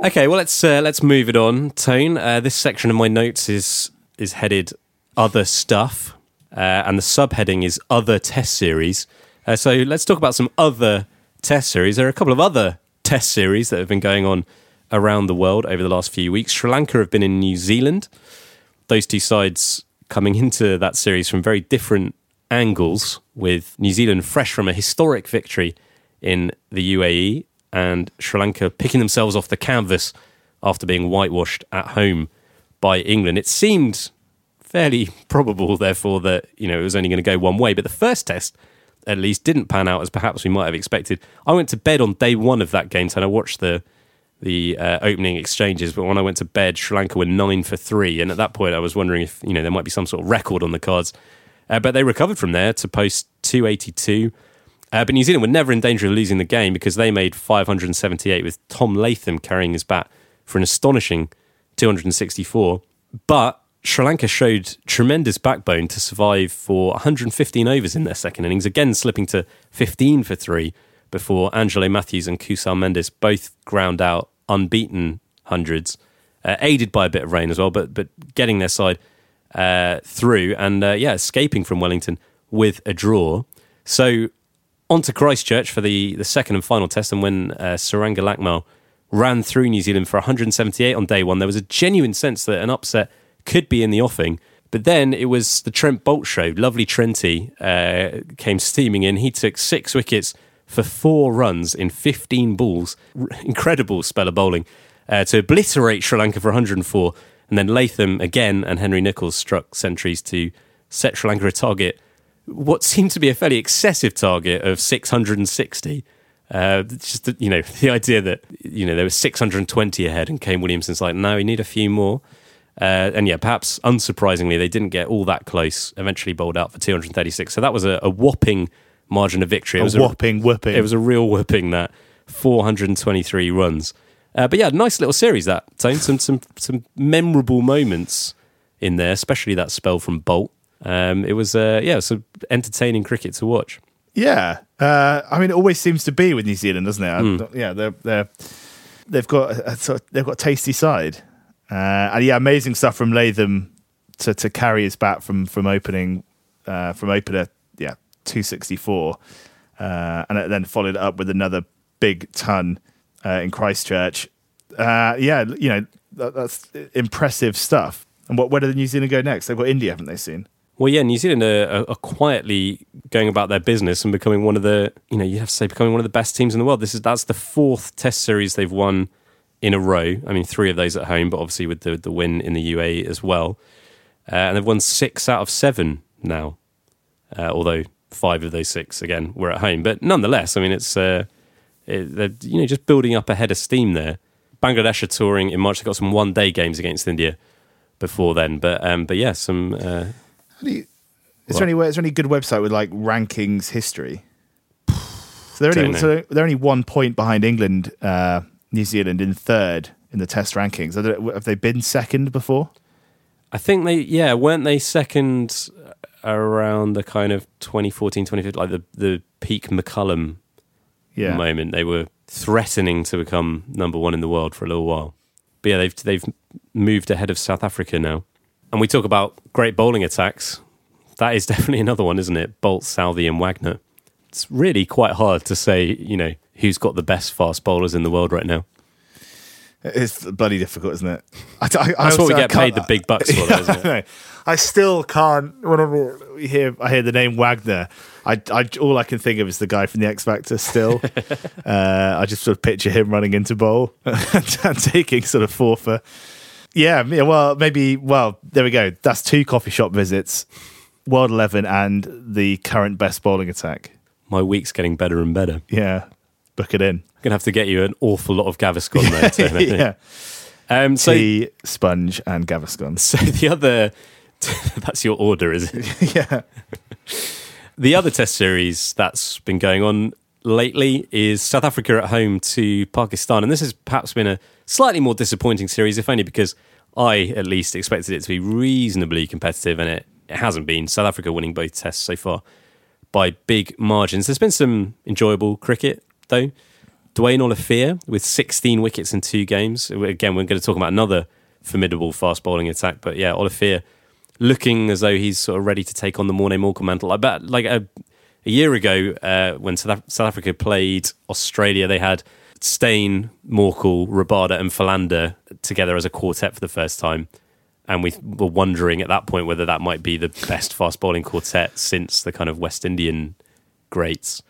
Okay, well let's uh, let's move it on. Tone. Uh, this section of my notes is is headed other stuff, uh, and the subheading is other test series. Uh, so let's talk about some other test series. There are a couple of other test series that have been going on around the world over the last few weeks. Sri Lanka have been in New Zealand. Those two sides coming into that series from very different angles, with New Zealand fresh from a historic victory in the UAE and Sri Lanka picking themselves off the canvas after being whitewashed at home by England. It seemed fairly probable, therefore, that you know it was only going to go one way. But the first test, at least, didn't pan out as perhaps we might have expected. I went to bed on day one of that game, so I watched the the uh, opening exchanges. But when I went to bed, Sri Lanka were nine for three, and at that point, I was wondering if you know there might be some sort of record on the cards. Uh, but they recovered from there to post two eighty two. Uh, but New Zealand were never in danger of losing the game because they made 578 with Tom Latham carrying his bat for an astonishing 264. But Sri Lanka showed tremendous backbone to survive for 115 overs in their second innings, again slipping to 15 for three before Angelo Mathews and Kusal Mendis both ground out unbeaten hundreds, uh, aided by a bit of rain as well, but but getting their side uh, through and uh, yeah, escaping from Wellington with a draw. So on to Christchurch for the, the second and final test, and when uh, Saranga Lakmal ran through New Zealand for 178 on day one, there was a genuine sense that an upset could be in the offing. But then it was the Trent Boult show. Lovely Trenty uh, came steaming in. He took six wickets for four runs in 15 balls. R- incredible spell of bowling uh, to obliterate Sri Lanka for 104. And then Latham again and Henry Nicholls struck centuries to set Sri Lanka a target, what seemed to be a fairly excessive target of 660. Uh, just the, you know the idea that you know there was 620 ahead, and Kane Williamson's like, no, we need a few more. Uh, and yeah, perhaps unsurprisingly, they didn't get all that close. Eventually, bowled out for 236. So that was a, a whopping margin of victory. It
A
was
whopping whooping.
It was a real whipping That 423 runs. Uh, but yeah, nice little series that Tone. Some some some memorable moments in there, especially that spell from Boult. Um, it was uh, yeah, it's entertaining cricket to watch.
Yeah, uh, I mean, it always seems to be with New Zealand, doesn't it? I
Hmm.
Yeah, they're they're they've got a, sort of- they've got a tasty side, uh, and yeah, amazing stuff from Latham to to carry his bat from from opening uh, from opener, yeah, two sixty four, uh, and it then followed up with another big ton uh, in Christchurch. Uh, yeah, you know that, that's impressive stuff. And what where do the New Zealand go next? They've got India, haven't they? Seen?
Well, yeah, New Zealand are, are, quietly going about their business and becoming one of the, you know, you have to say, becoming one of the best teams in the world. This is that's the fourth Test series they've won in a row. I mean, three of those at home, but obviously with the the win in the UAE as well, uh, and they've won six out of seven now. Uh, although five of those six again were at home, but nonetheless, I mean, it's uh, it, they're you know just building up a head of steam there. Bangladesh are touring in March. They've got some one day games against India before then, but um, but yeah, some.
How do you, is there any way? Is there any good website with like rankings history? So they're only so they're only one point behind England, uh, New Zealand in third in the Test rankings. Have they been second before?
I think they, yeah, weren't they second around the kind of 2014, 2015, like the, the peak McCullum
Yeah,
moment? They were threatening to become number one in the world for a little while. But yeah, they've, they've moved ahead of South Africa now. And we talk about great bowling attacks. That is definitely another one, isn't it? Boult, Southey, and Wagner. It's really quite hard to say, you know, who's got the best fast bowlers in the world right now.
it's bloody difficult, isn't it? I, I,
That's what we get paid the big bucks for, though, isn't it?
I. I still can't. Whenever we hear, I hear the name Wagner. I, I, all I can think of is the guy from the X Factor. Still, uh, I just sort of picture him running into bowl and taking sort of four for. Yeah, yeah, well, maybe. Well, there we go. That's two coffee shop visits, World Eleven, and the current best bowling attack.
My week's getting better and better.
Yeah, book it in.
I'm to have to get you an awful lot of Gaviscon there. Tone,
yeah,
Um, so,
tea, sponge, and Gaviscon.
so the other, that's your order, is it?
yeah,
The other test series that's been going on lately is South Africa at home to Pakistan. And this has perhaps been a slightly more disappointing series, if only because I at least expected it to be reasonably competitive, and it, it hasn't been. South Africa winning both tests so far by big margins. There's been some enjoyable cricket, though. Duanne Olivier with 16 wickets in two games. Again, we're going to talk about another formidable fast bowling attack, but yeah, Olivier looking as though he's sort of ready to take on the Morne Morkel mantle. I bet, like a, a year ago, uh, when South, Af- South Africa played Australia, they had Steyn, Morkel, Rabada, and Philander together as a quartet for the first time. And we were wondering at that point whether that might be the best fast bowling quartet since the kind of West Indian greats.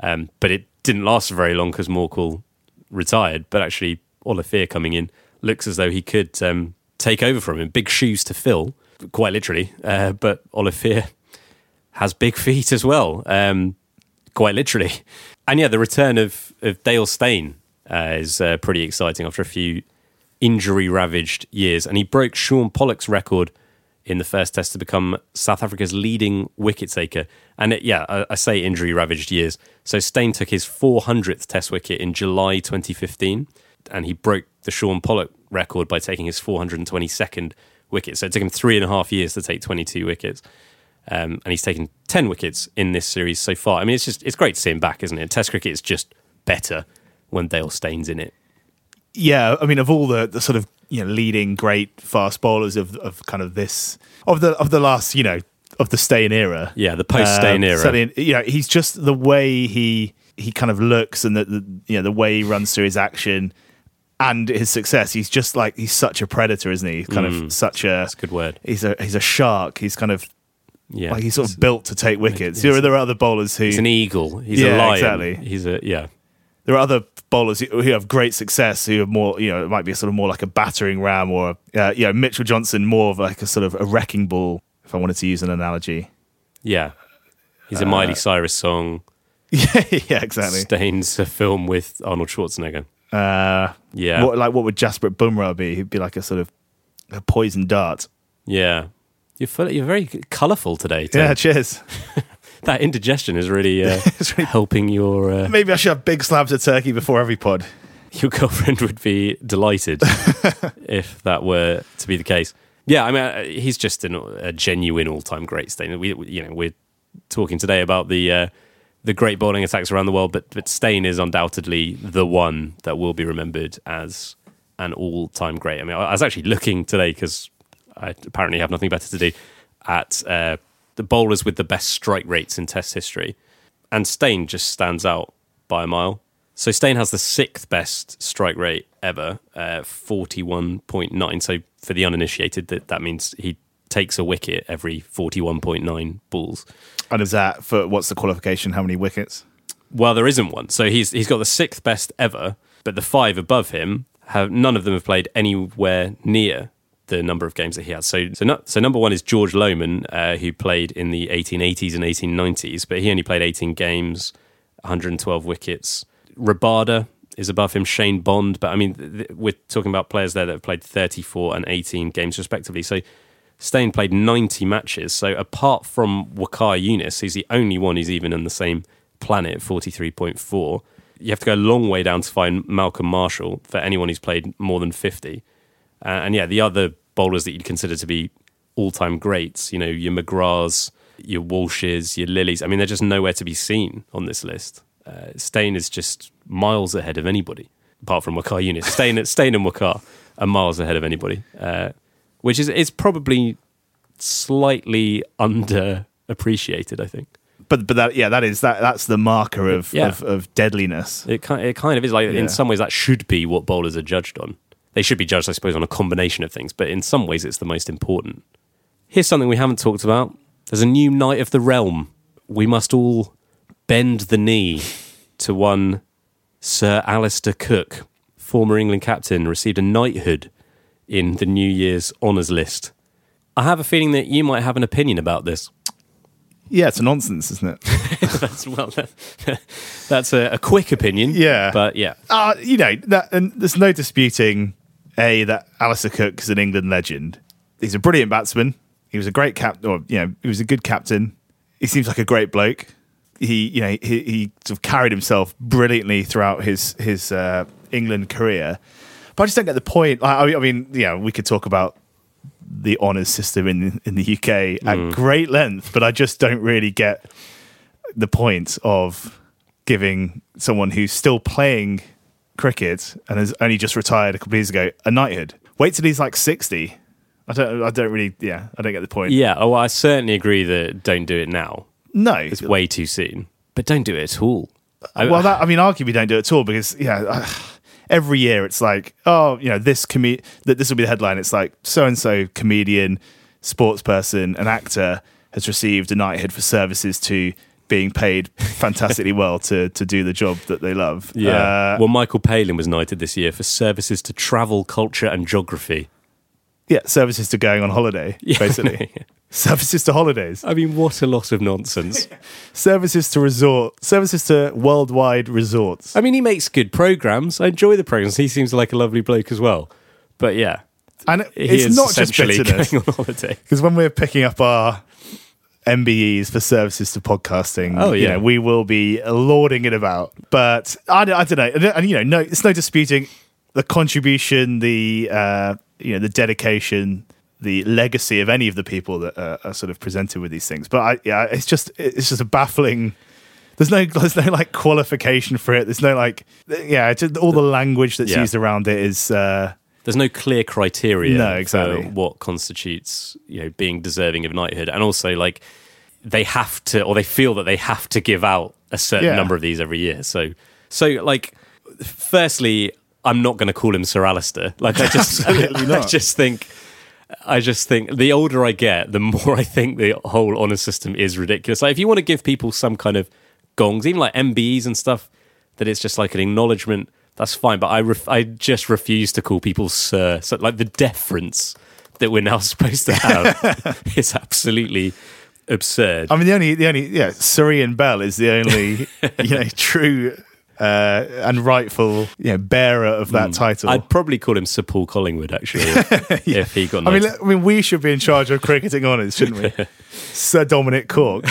Um, but it didn't last very long because Morkel retired. But actually, Olivier coming in looks as though he could um, take over from him. Big shoes to fill, quite literally. Uh, but Olivier has big feet as well, um, quite literally. And yeah, the return of, of Dale Steyn uh, is uh, pretty exciting after a few injury ravaged years. And he broke Shaun Pollock's record in the first test to become South Africa's leading wicket taker. And it, yeah, I, I say injury ravaged years. So Steyn took his 400th test wicket in July 2015, and he broke the Shaun Pollock record by taking his 422nd wicket. So it took him three and a half years to take 22 wickets. Um, and he's taken 10 wickets in this series so far. I mean, it's just it's great to see him back, isn't it? Test cricket is just better when Dale Steyn's in it.
Yeah, I mean, of all the, the sort of you know leading great fast bowlers of of kind of this of the of the last you know of the Steyn era,
Yeah, the post Steyn
Um,
era.
certainly, you know, he's just the way he he kind of looks and the, the you know the way he runs through his action and his success. He's just like he's such a predator, isn't he? He's kind of such a
Mm. That's a good word.
He's a he's a shark. He's kind of
Yeah.
like he's sort of built to take wickets. There are, there are other bowlers who
He's an eagle. He's
Yeah,
a lion.
exactly.
He's a, yeah.
there are other bowlers who who have great success who are more you know it might be sort of more like a battering ram or uh, you know Mitchell Johnson more of like a sort of a wrecking ball if I wanted to use an analogy.
Yeah. He's a
Uh,
Miley Cyrus song.
yeah, yeah, exactly.
Steyn's a film with Arnold Schwarzenegger.
Uh,
Yeah.
What, like what would Jasprit Bumrah be? He'd be like a sort of a poison dart.
Yeah. You're, full, you're very colourful today. Tim.
Yeah, cheers.
That indigestion is really, uh, helping your uh,
Maybe I should have big slabs of turkey before every pod.
your girlfriend would be delighted if that were to be the case. Yeah, I mean, uh, he's just an, a genuine all-time great. Steyn. We, we- you know, we're talking today about the uh, the great bowling attacks around the world, but but Steyn is undoubtedly the one that will be remembered as an all-time great. I mean, I was actually looking today because I apparently have nothing better to do at uh, the bowlers with the best strike rates in Test history, and Steyn just stands out by a mile. So Steyn has the sixth best strike rate ever, uh, forty-one point nine. So for the uninitiated, that that means he takes a wicket every forty-one point nine balls.
And is that for what's the qualification? How many wickets?
Well, there isn't one. So he's he's got the sixth best ever, but the five above him have none of them have played anywhere near the number of games that he has. So so no, so number one is George Lohmann, uh, who played in the 1880s and 1890s, but he only played 18 games, 112 wickets. Rabada is above him, Shane Bond, but I mean th- we're talking about players there that have played 34 and 18 games respectively. So Steyn played 90 matches. So apart from Waqar Younis, he's the only one who's even on the same planet, 43.4. You have to go a long way down to find Malcolm Marshall for anyone who's played more than 50. Uh, and yeah, the other bowlers that you'd consider to be all time greats, you know, your McGraths, your Walshes, your Lillees, I mean, they're just nowhere to be seen on this list. Uh, Steyn is just miles ahead of anybody, apart from Waqar Younis. Steyn, Steyn and Waqar are miles ahead of anybody, uh, which is, is probably slightly underappreciated, I think.
But but that yeah, that is that that's the marker of
Yeah.
of, of deadliness.
It kind, it kind of is like
Yeah.
in some ways that should be what bowlers are judged on. They should be judged, I suppose, on a combination of things, but in some ways it's the most important. Here's something we haven't talked about. There's a new Knight of the Realm. We must all bend the knee to one Sir Alastair Cook, former England captain, received a knighthood in the New Year's honours list. I have a feeling that you might have an opinion about this.
Yeah, it's a nonsense, isn't it?
that's well, that's a, a quick opinion.
Yeah.
but yeah,
uh, you know, that, and there's no disputing a that Alastair Cook is an England legend. He's a brilliant batsman. He was a great captain, or you know, he was a good captain. He seems like a great bloke. He, you know, he, he sort of carried himself brilliantly throughout his his uh, England career. But I just don't get the point. I, I mean, yeah, we could talk about the honours system in in the UK at great length, but I just don't really get the point of giving someone who's still playing cricket and has only just retired a couple of years ago a knighthood. Wait till he's like sixty. I don't. I don't really. Yeah, I don't get the point.
yeah. Oh, I certainly agree that don't do it now.
No,
It's way too soon. But don't do it at all. I-
well, that I mean, arguably don't do it at all because yeah, every year it's like, oh, you know, this com- that this will be the headline. It's like so and so comedian, sports person, an actor has received a knighthood for services to being paid fantastically well to to do the job that they love.
Yeah.
Uh,
well, Michael Palin was knighted this year for services to travel, culture, and geography.
yeah, services to going on holiday, basically. services to holidays,
I mean, what a lot of nonsense.
services to resort, services to worldwide resorts.
I mean, he makes good programs. I enjoy the programs. He seems like a lovely bloke as well. But yeah,
And
he
it's not just bitterness.
going on holiday.
Because when we're picking up our MBEs for services to podcasting,
Oh,
you
yeah.
know, we will be lauding it about. But I, don't- I don't know, and, you know, no, it's no disputing the contribution, the uh, you know, the dedication, the legacy of any of the people that are, are sort of presented with these things. But I, yeah, it's just it's just a baffling. There's no there's no like qualification for it. There's no like yeah, all the language that's
Yeah.
used around it is. Uh,
There's no clear criteria
No, exactly.
for what constitutes, you know, being deserving of knighthood. And also like they have to or they feel that they have to give out a certain
Yeah.
number of these every year. So so like firstly, I'm not going to call him Sir Alastair. Like I just I just think I just think the older I get, the more I think the whole honour system is ridiculous. Like if you want to give people some kind of gongs, even like MBEs and stuff, that it's just like an acknowledgement. That's fine, but I ref- I just refuse to call people sir. So like the deference that we're now supposed to have is absolutely absurd.
I mean, the only the only yeah, Sir Ian Bell is the only you know true uh, and rightful you know bearer of that title.
I'd probably call him Sir Paul Collingwood actually if he got.
I mean. I mean, we should be in charge of cricketing honours, shouldn't we? Sir Dominic Cork.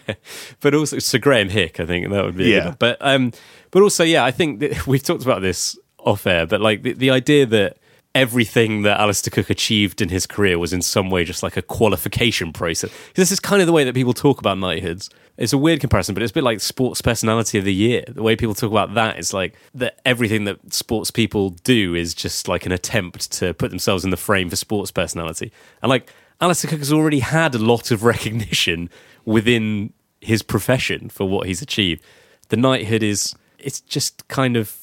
but also Sir Graeme Hick, I think that would be.
Yeah.
But um, but also, yeah, I think that we've talked about this off air, but like the, the idea that everything that Alastair Cook achieved in his career was in some way just like a qualification process. This is kind of the way that people talk about knighthoods. It's a weird comparison, but it's a bit like sports personality of the year. The way people talk about that is like that everything that sports people do is just like an attempt to put themselves in the frame for sports personality. And like Alastair Cook has already had a lot of recognition within his profession for what he's achieved. The knighthood is it's just kind of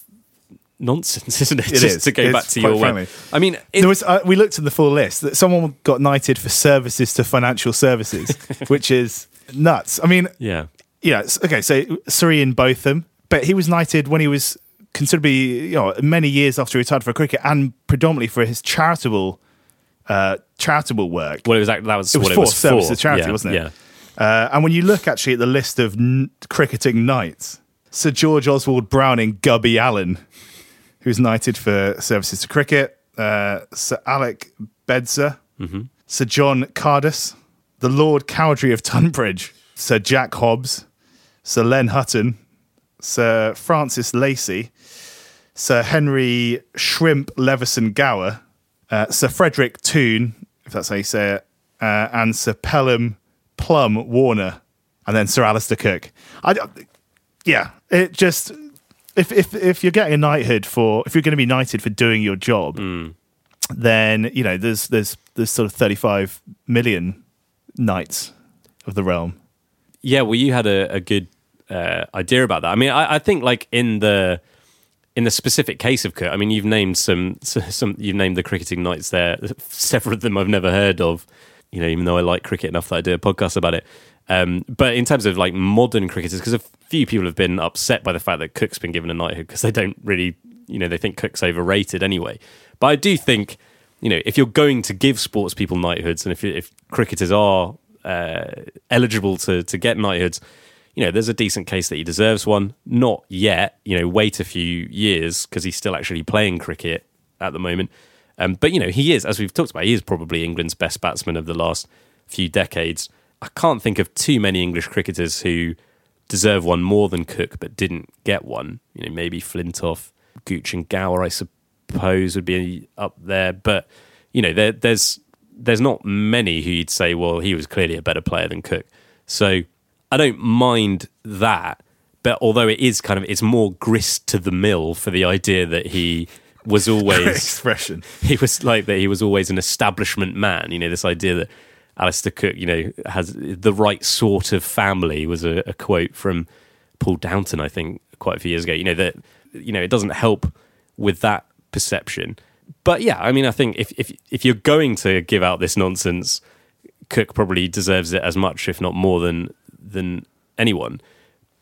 nonsense, isn't it?
It
just
is.
to go
It's
back to your way. I mean, it,
there was uh, we looked at the full list that someone got knighted for services to financial services, which is nuts. I mean,
yeah.
yeah, okay, so Sir Ian Botham, but he was knighted when he was considerably, you know, many years after he retired for cricket, and predominantly for his charitable, uh, charitable work.
Well, it was that, was
It was
what
for
it was
service
for.
to charity,
yeah,
wasn't it?
Yeah.
Uh, and when you look actually at the list of n- cricketing knights, Sir George Oswald Browning Gubby Allen, who's knighted for services to cricket, uh, Sir Alec Bedser,
Mm-hmm.
Sir John Cardus, the Lord Cowdrey of Tonbridge, Sir Jack Hobbs, Sir Len Hutton, Sir Francis Lacey, Sir Henry Shrimp Leveson Gower, uh, Sir Frederick Toone, if that's how you say it, uh, and Sir Pelham Plum Warner, and then Sir Alastair Cook. I, yeah, it just if if if you're getting a knighthood for if you're going to be knighted for doing your job, then you know there's there's there's sort of 35 million knights of the realm.
Yeah, well, you had a, a good uh, idea about that. I mean, I, I think like in the in the specific case of Kurt, I mean, you've named some some you've named the cricketing knights there. Several of them I've never heard of. You know, even though I like cricket enough that I do a podcast about it. Um, but in terms of like modern cricketers, because a few people have been upset by the fact that Cook's been given a knighthood because they don't really, you know, they think Cook's overrated anyway. But I do think, you know, if you're going to give sports people knighthoods, and if if cricketers are uh, eligible to to get knighthoods, you know, there's a decent case that he deserves one. Not yet, you know, wait a few years because he's still actually playing cricket at the moment. Um, but you know, he is, as we've talked about, he is probably England's best batsman of the last few decades. I can't think of too many English cricketers who deserve one more than Cook, but didn't get one. You know, maybe Flintoff, Gooch, and Gower, I suppose, would be up there. But you know, there, there's there's not many who you'd say, well, he was clearly a better player than Cook. So I don't mind that. But although it is kind of, it's more grist to the mill for the idea that he was always
expression.
he was like that he was always an establishment man you know this idea that Alastair Cook you know has the right sort of family was a, a quote from Paul Downton I think quite a few years ago. You know that you know it doesn't help with that perception. But yeah I mean I think if if if you're going to give out this nonsense Cook probably deserves it as much if not more than than anyone.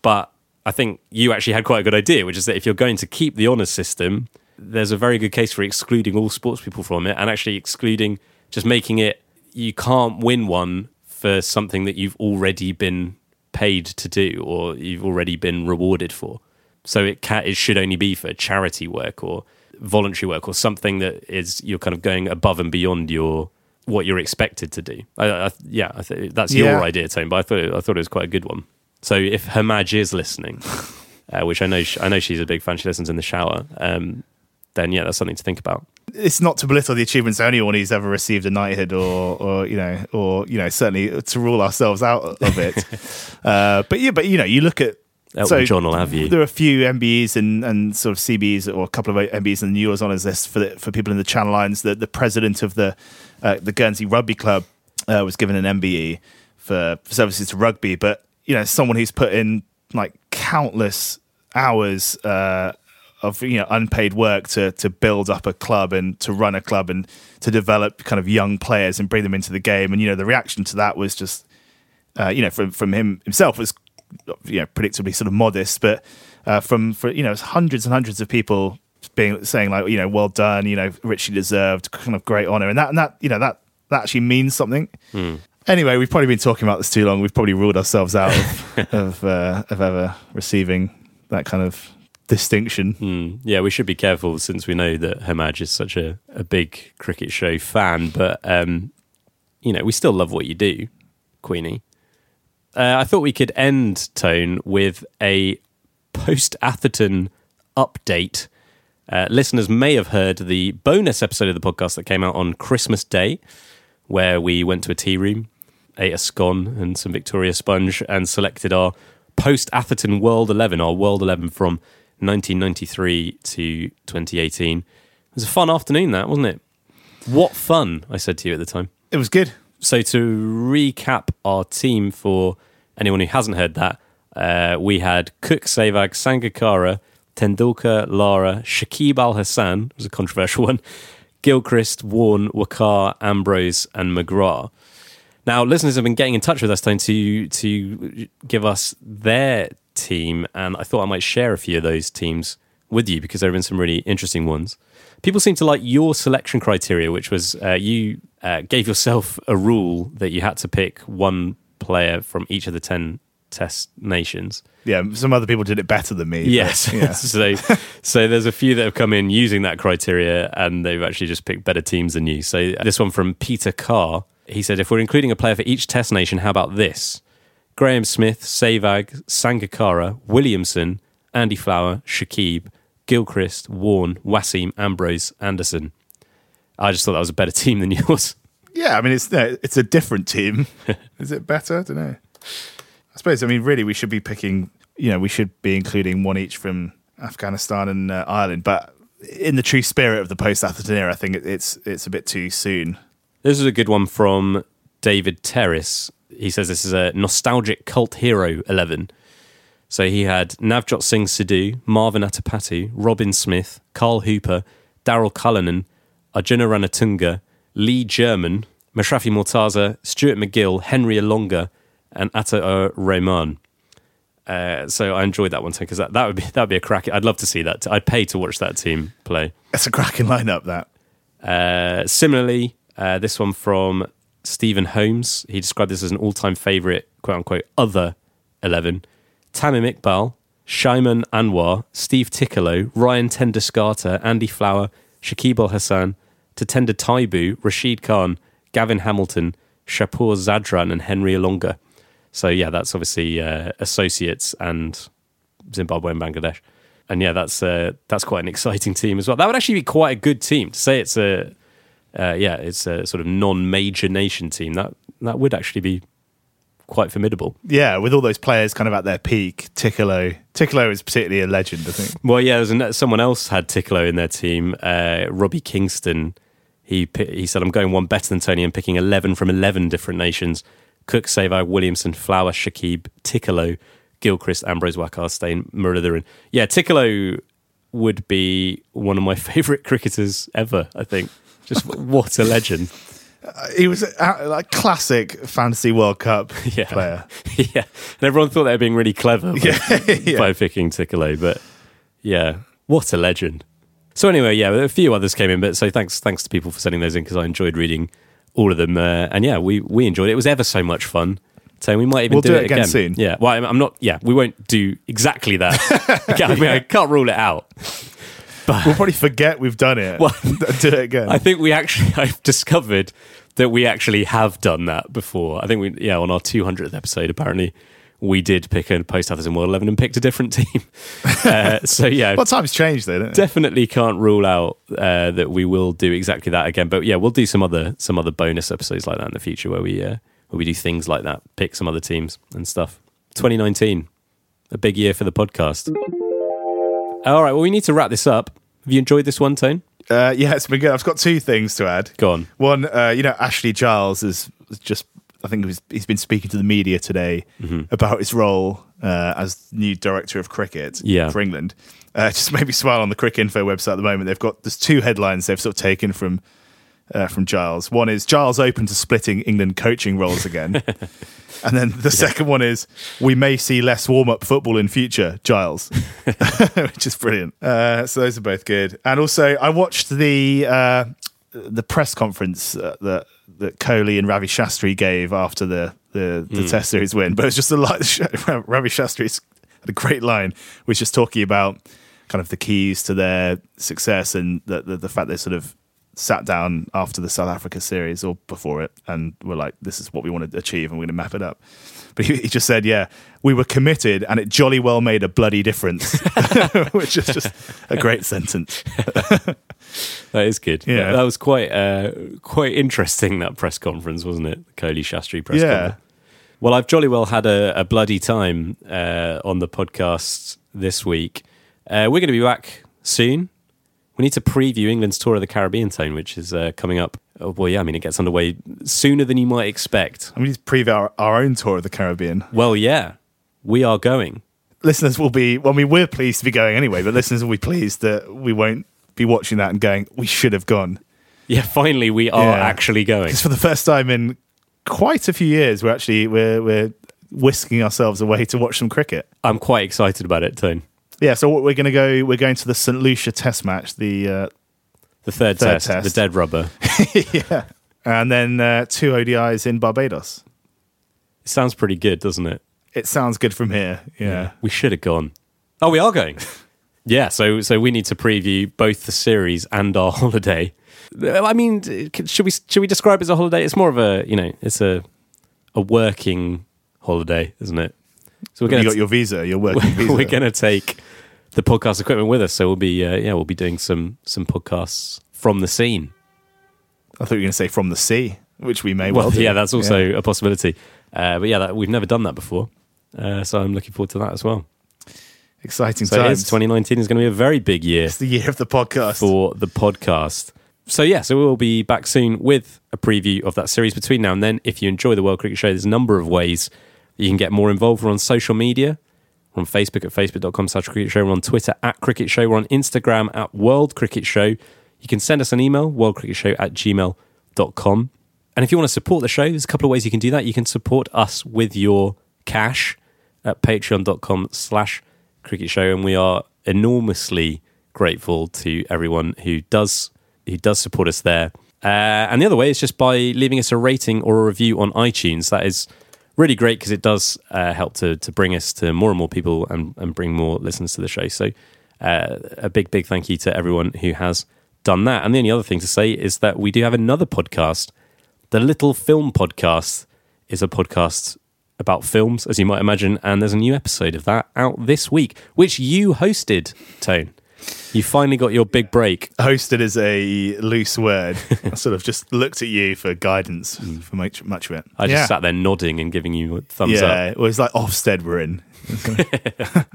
But I think you actually had quite a good idea, which is that if you're going to keep the honours system, there's a very good case for excluding all sports people from it and actually excluding, just making it, you can't win one for something that you've already been paid to do or you've already been rewarded for. So it, can, it should only be for charity work or voluntary work or something that is you're kind of going above and beyond your what you're expected to do. I, I, yeah, I th- that's
Yeah.
your idea, Tone. But I thought it, I thought it was quite a good one. So if Her is listening, uh, which I know sh I know she's a big fan, she listens in the shower. Um, then yeah, that's something to think about.
It's not to belittle the achievements of anyone who's ever received a knighthood or, or you know, or you know, certainly to rule ourselves out of it. uh, but yeah, but you know, you look at
Elton John will have you.
There are a few MBEs and, and sort of CBEs or a couple of MBEs in the Euros honours list for the, for people in the Channel Islands. The, the president of the uh, the Guernsey Rugby Club uh, was given an MBE for, for services to rugby, but you know, someone who's put in like countless hours uh, of you know unpaid work to to build up a club and to run a club and to develop kind of young players and bring them into the game. And you know, the reaction to that was just uh, you know from from him himself was you know predictably sort of modest, but uh, from for you know hundreds and hundreds of people being saying like you know well done, you know richly deserved, kind of great honor, and that and that you know that that actually means something.
Hmm.
Anyway, we've probably been talking about this too long. We've probably ruled ourselves out of of, uh, of ever receiving that kind of distinction.
Mm, yeah, we should be careful since we know that Hermaj is such a, a big cricket show fan, but um, you know, we still love what you do, Queenie. Uh, I thought we could end tone with a post Atherton update. Uh, listeners may have heard the bonus episode of the podcast that came out on Christmas Day, where we went to a tea room, ate a scone and some Victoria sponge, and selected our post Atherton World 11, our World 11 from 1993 to 2018. It was a fun afternoon, that, wasn't it? What fun, I said to you at the time.
It was good.
So, to recap our team for anyone who hasn't heard that, uh, we had Cook, Sehwag, Sangakkara, Tendulkar, Lara, Shakib Al Hasan, was a controversial one, Gilchrist, Warne, Waqar, Ambrose, and McGrath. Now, listeners have been getting in touch with us Tone, to to give us their team, and I thought I might share a few of those teams with you because there have been some really interesting ones. People seem to like your selection criteria, which was uh, you uh, gave yourself a rule that you had to pick one player from each of the ten test nations.
Yeah, some other people did it better than me. but,
Yes.
yeah.
so so there's a few that have come in using that criteria and they've actually just picked better teams than you. So this one from Peter Carr. He said, if we're including a player for each test nation, how about this? Graeme Smith, Sehwag, Sangakkara, Williamson, Andy Flower, Shakib, Gilchrist, Warne, Wasim, Ambrose, Anderson. I just thought that was a better team than yours.
Yeah, I mean it's it's a different team. Is it better? I don't know. I suppose. I mean, really, we should be picking. You know, we should be including one each from Afghanistan and uh, Ireland. But in the true spirit of the post-Atherton era, I think it, it's it's a bit too soon.
This is a good one from David Terrace. He says this is a nostalgic cult hero 11. So he had Navjot Singh Sidhu, Marvan Atapattu, Robin Smith, Carl Hooper, Daryl Cullinan, Arjuna Ranatunga, Lee Germon, Mashrafe Mortaza, Stuart MacGill, Henry Olonga, and Atta Rahman. Uh, so I enjoyed that one too because that, that would be that would be a crack. I'd love to see that. I'd pay to watch that team play.
That's a cracking lineup. That
Uh, similarly, uh, this one from Stephen Holmes. He described this as an all-time favorite, quote unquote, other eleven. Tamim Iqbal, Shaiman Anwar, Steve Tikolo, Ryan ten Doeschate, Andy Flower, Shakib Al Hasan, Tatenda Taibu, Rashid Khan, Gavin Hamilton, Shapoor Zadran, and Henry Olonga. So yeah, that's obviously uh, associates and Zimbabwe and Bangladesh. And yeah, that's uh, that's quite an exciting team as well. That would actually be quite a good team to say it's a uh, yeah, it's a sort of non-major nation team. That that would actually be quite formidable.
yeah, with all those players kind of at their peak, Tikolo. Tikolo is particularly a legend. I think.
Well, yeah, there's an, someone else had Tikolo in their team. Uh, Robbie Kingston. He he said, "I'm going one better than Tony. I'm picking 11 from 11 different nations: Cook, Sehwag, Williamson, Flower, Shakib, Tikolo, Gilchrist, Ambrose, Waqar, Steyn, Muralitharan. Yeah, Tikolo would be one of my favourite cricketers ever. I think. Just what a legend.
He was a, like classic fantasy World Cup
Yeah.
player.
yeah, and everyone thought they were being really clever by,
Yeah.
by picking Tikolo, but yeah, what a legend. So anyway, yeah, a few others came in, but so thanks, thanks to people for sending those in because I enjoyed reading all of them, uh, and yeah, we we enjoyed it. It was ever so much fun. So we might even
We'll
do,
do
it
it again soon.
Yeah, well, I'm, not. Yeah, we won't do exactly that. I mean, I can't rule it out.
We'll probably forget we've done it.
Well,
do it again.
I think we actually, I've discovered that we actually have done that before. I think we, yeah, on our 200th episode, apparently we did pick a post others in World Eleven and picked a different team. uh, so yeah,
Well, times changed though,
definitely can't rule out uh, that we will do exactly that again. But yeah, we'll do some other some other bonus episodes like that in the future where we uh, where we do things like that, pick some other teams and stuff. 2019, a big year for the podcast. All right, well, we need to wrap this up. Have you enjoyed this one, Tone?
Uh, yeah, it's been good. I've got two things to add.
Go on.
One, uh, you know, Ashley Giles is just. I think he was, he's been speaking to the media today
Mm-hmm.
about his role uh, as new director of cricket
Yeah.
for England. Uh, just made me smile on the Cricinfo website at the moment. They've got there's two headlines they've sort of taken from uh, from Giles. One is Giles open to splitting England coaching roles again, and then the second one is we may see less warm up football in future. Giles, which is brilliant. Uh, so those are both good. And also, I watched the uh, the press conference uh, that that Kohli and Ravi Shastri gave after the the, the Test series win, but it was just a light. Ravi Shastri's had a great line, was just talking about kind of the keys to their success and the the, the fact they sort of sat down after the South Africa series or before it and were like, "This is what we want to achieve, and we're going to map it up." But he, he just said, "Yeah, we were committed, and it jolly well made a bloody difference," which is just a great sentence.
That is good.
Yeah.
that was quite uh, quite interesting. That press conference, wasn't it? The Kohli Shastri press
Yeah.
conference. Well, I've jolly well had a, a bloody time uh, on the podcast this week. Uh, we're going to be back soon. We need to preview England's tour of the Caribbean tone, which is uh, coming up. Oh, well, yeah, I mean, it gets underway sooner than you might expect.
I mean, to preview our, our own tour of the Caribbean.
Well, yeah, we are going.
Listeners will be, well, I mean, we're pleased to be going anyway, but listeners will be pleased that we won't be watching that and going, we should have gone.
Yeah, finally, we are
Yeah.
actually going.
Because for the first time in quite a few years, we're actually we're we're whisking ourselves away to watch some cricket.
I'm quite excited about it, Tone.
Yeah, so what we're going to go, we're going to the St Lucia Test match, the uh,
The third,
Third
test,
test.
the dead rubber.
yeah, and then uh, two ODIs in Barbados.
It sounds pretty good, doesn't it?
It sounds good from here. Yeah,
We should have gone. Oh, we are going. yeah, so so we need to preview both the series and our holiday. I mean, should we should we describe it as a holiday? It's more of a you know, it's a a working holiday, isn't it? So we're gonna
got your visa, your working visa.
we're gonna take the podcast equipment with us. So we'll be uh, yeah, we'll be doing some some podcasts from the scene.
I thought you were going to say from the sea, which we may well.
Well,
do.
yeah, that's also
Yeah.
a possibility. Uh, but yeah, that, we've never done that before, uh, so I'm looking forward to that as well.
exciting
So
times.
is, 2019 is going to be a very big year
It's the year of the podcast.
for the podcast. So yeah, so we'll be back soon with a preview of that series. Between now and then, if you enjoy the World Cricket Show, there's a number of ways you can get more involved. We're on social media. We're on Facebook at facebook.com slash cricket show. We're on Twitter at cricket show. We're on Instagram at World Cricket Show. You can send us an email, worldcricketshow at gmail.com. And if you want to support the show, there's a couple of ways you can do that. You can support us with your cash at patreon.com slash cricket show. And we are enormously grateful to everyone who does who does support us there. Uh, and the other way is just by leaving us a rating or a review on iTunes. That is really great because it does uh, help to to bring us to more and more people and, and bring more listeners to the show. So uh, a big, big thank you to everyone who has done that. And the only other thing to say is that we do have another podcast. The Little Film Podcast is a podcast about films, as you might imagine, and there's a new episode of that out this week, which you hosted, Tone. You finally got your big break.
Hosted is a loose word. I sort of just looked at you for guidance mm. for much, much of it.
I just
yeah.
sat there nodding and giving you a thumbs up.
yeah, it was like Ofsted we're in. It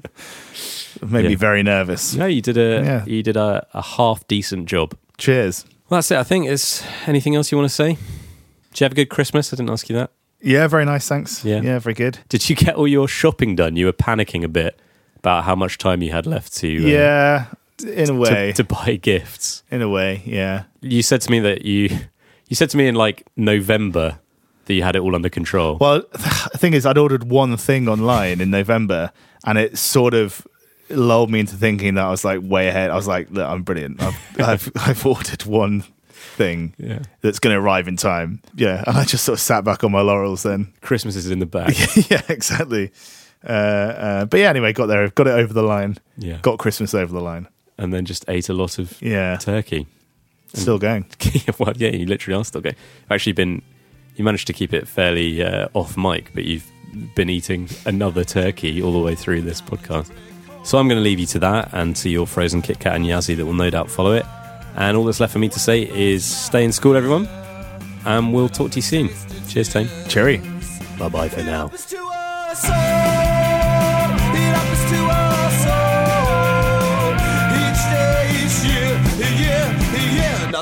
made me
Yeah.
very nervous.
No, you did a
Yeah.
you did a, a half decent job.
Cheers.
Well, that's it. I think. Is anything else you want to say? Did you have a good Christmas? I didn't ask you that.
Yeah, very nice. Thanks.
Yeah.
yeah, very good.
Did you get all your shopping done? You were panicking a bit about how much time you had left to uh,
yeah, in a way.
to, to buy gifts.
in a way, yeah.
You said to me that you you said to me in like November that you had it all under control.
Well, the thing is, I'd ordered one thing online in November, and it sort of lulled me into thinking that I was like way ahead. I was like, Look, I'm brilliant. I've, I've, I've ordered one thing
Yeah.
that's going to arrive in time. Yeah, and I just sort of sat back on my laurels then.
Christmas is in the bag.
yeah, exactly. Uh, uh, but yeah, anyway, got there, got it over the line.
Yeah.
Got Christmas over the line.
and then just ate a lot of
Yeah,
turkey.
still going.
well, yeah, you literally are still going. You've actually been, you managed to keep it fairly uh, off mic, but you've been eating another turkey all the way through this podcast. So I'm going to leave you to that and to your frozen Kit Kat and Yazzie that will no doubt follow it. And all that's left for me to say is stay in school, everyone. And we'll talk to you soon. Cheers, Tane.
Cherry.
Bye bye for now.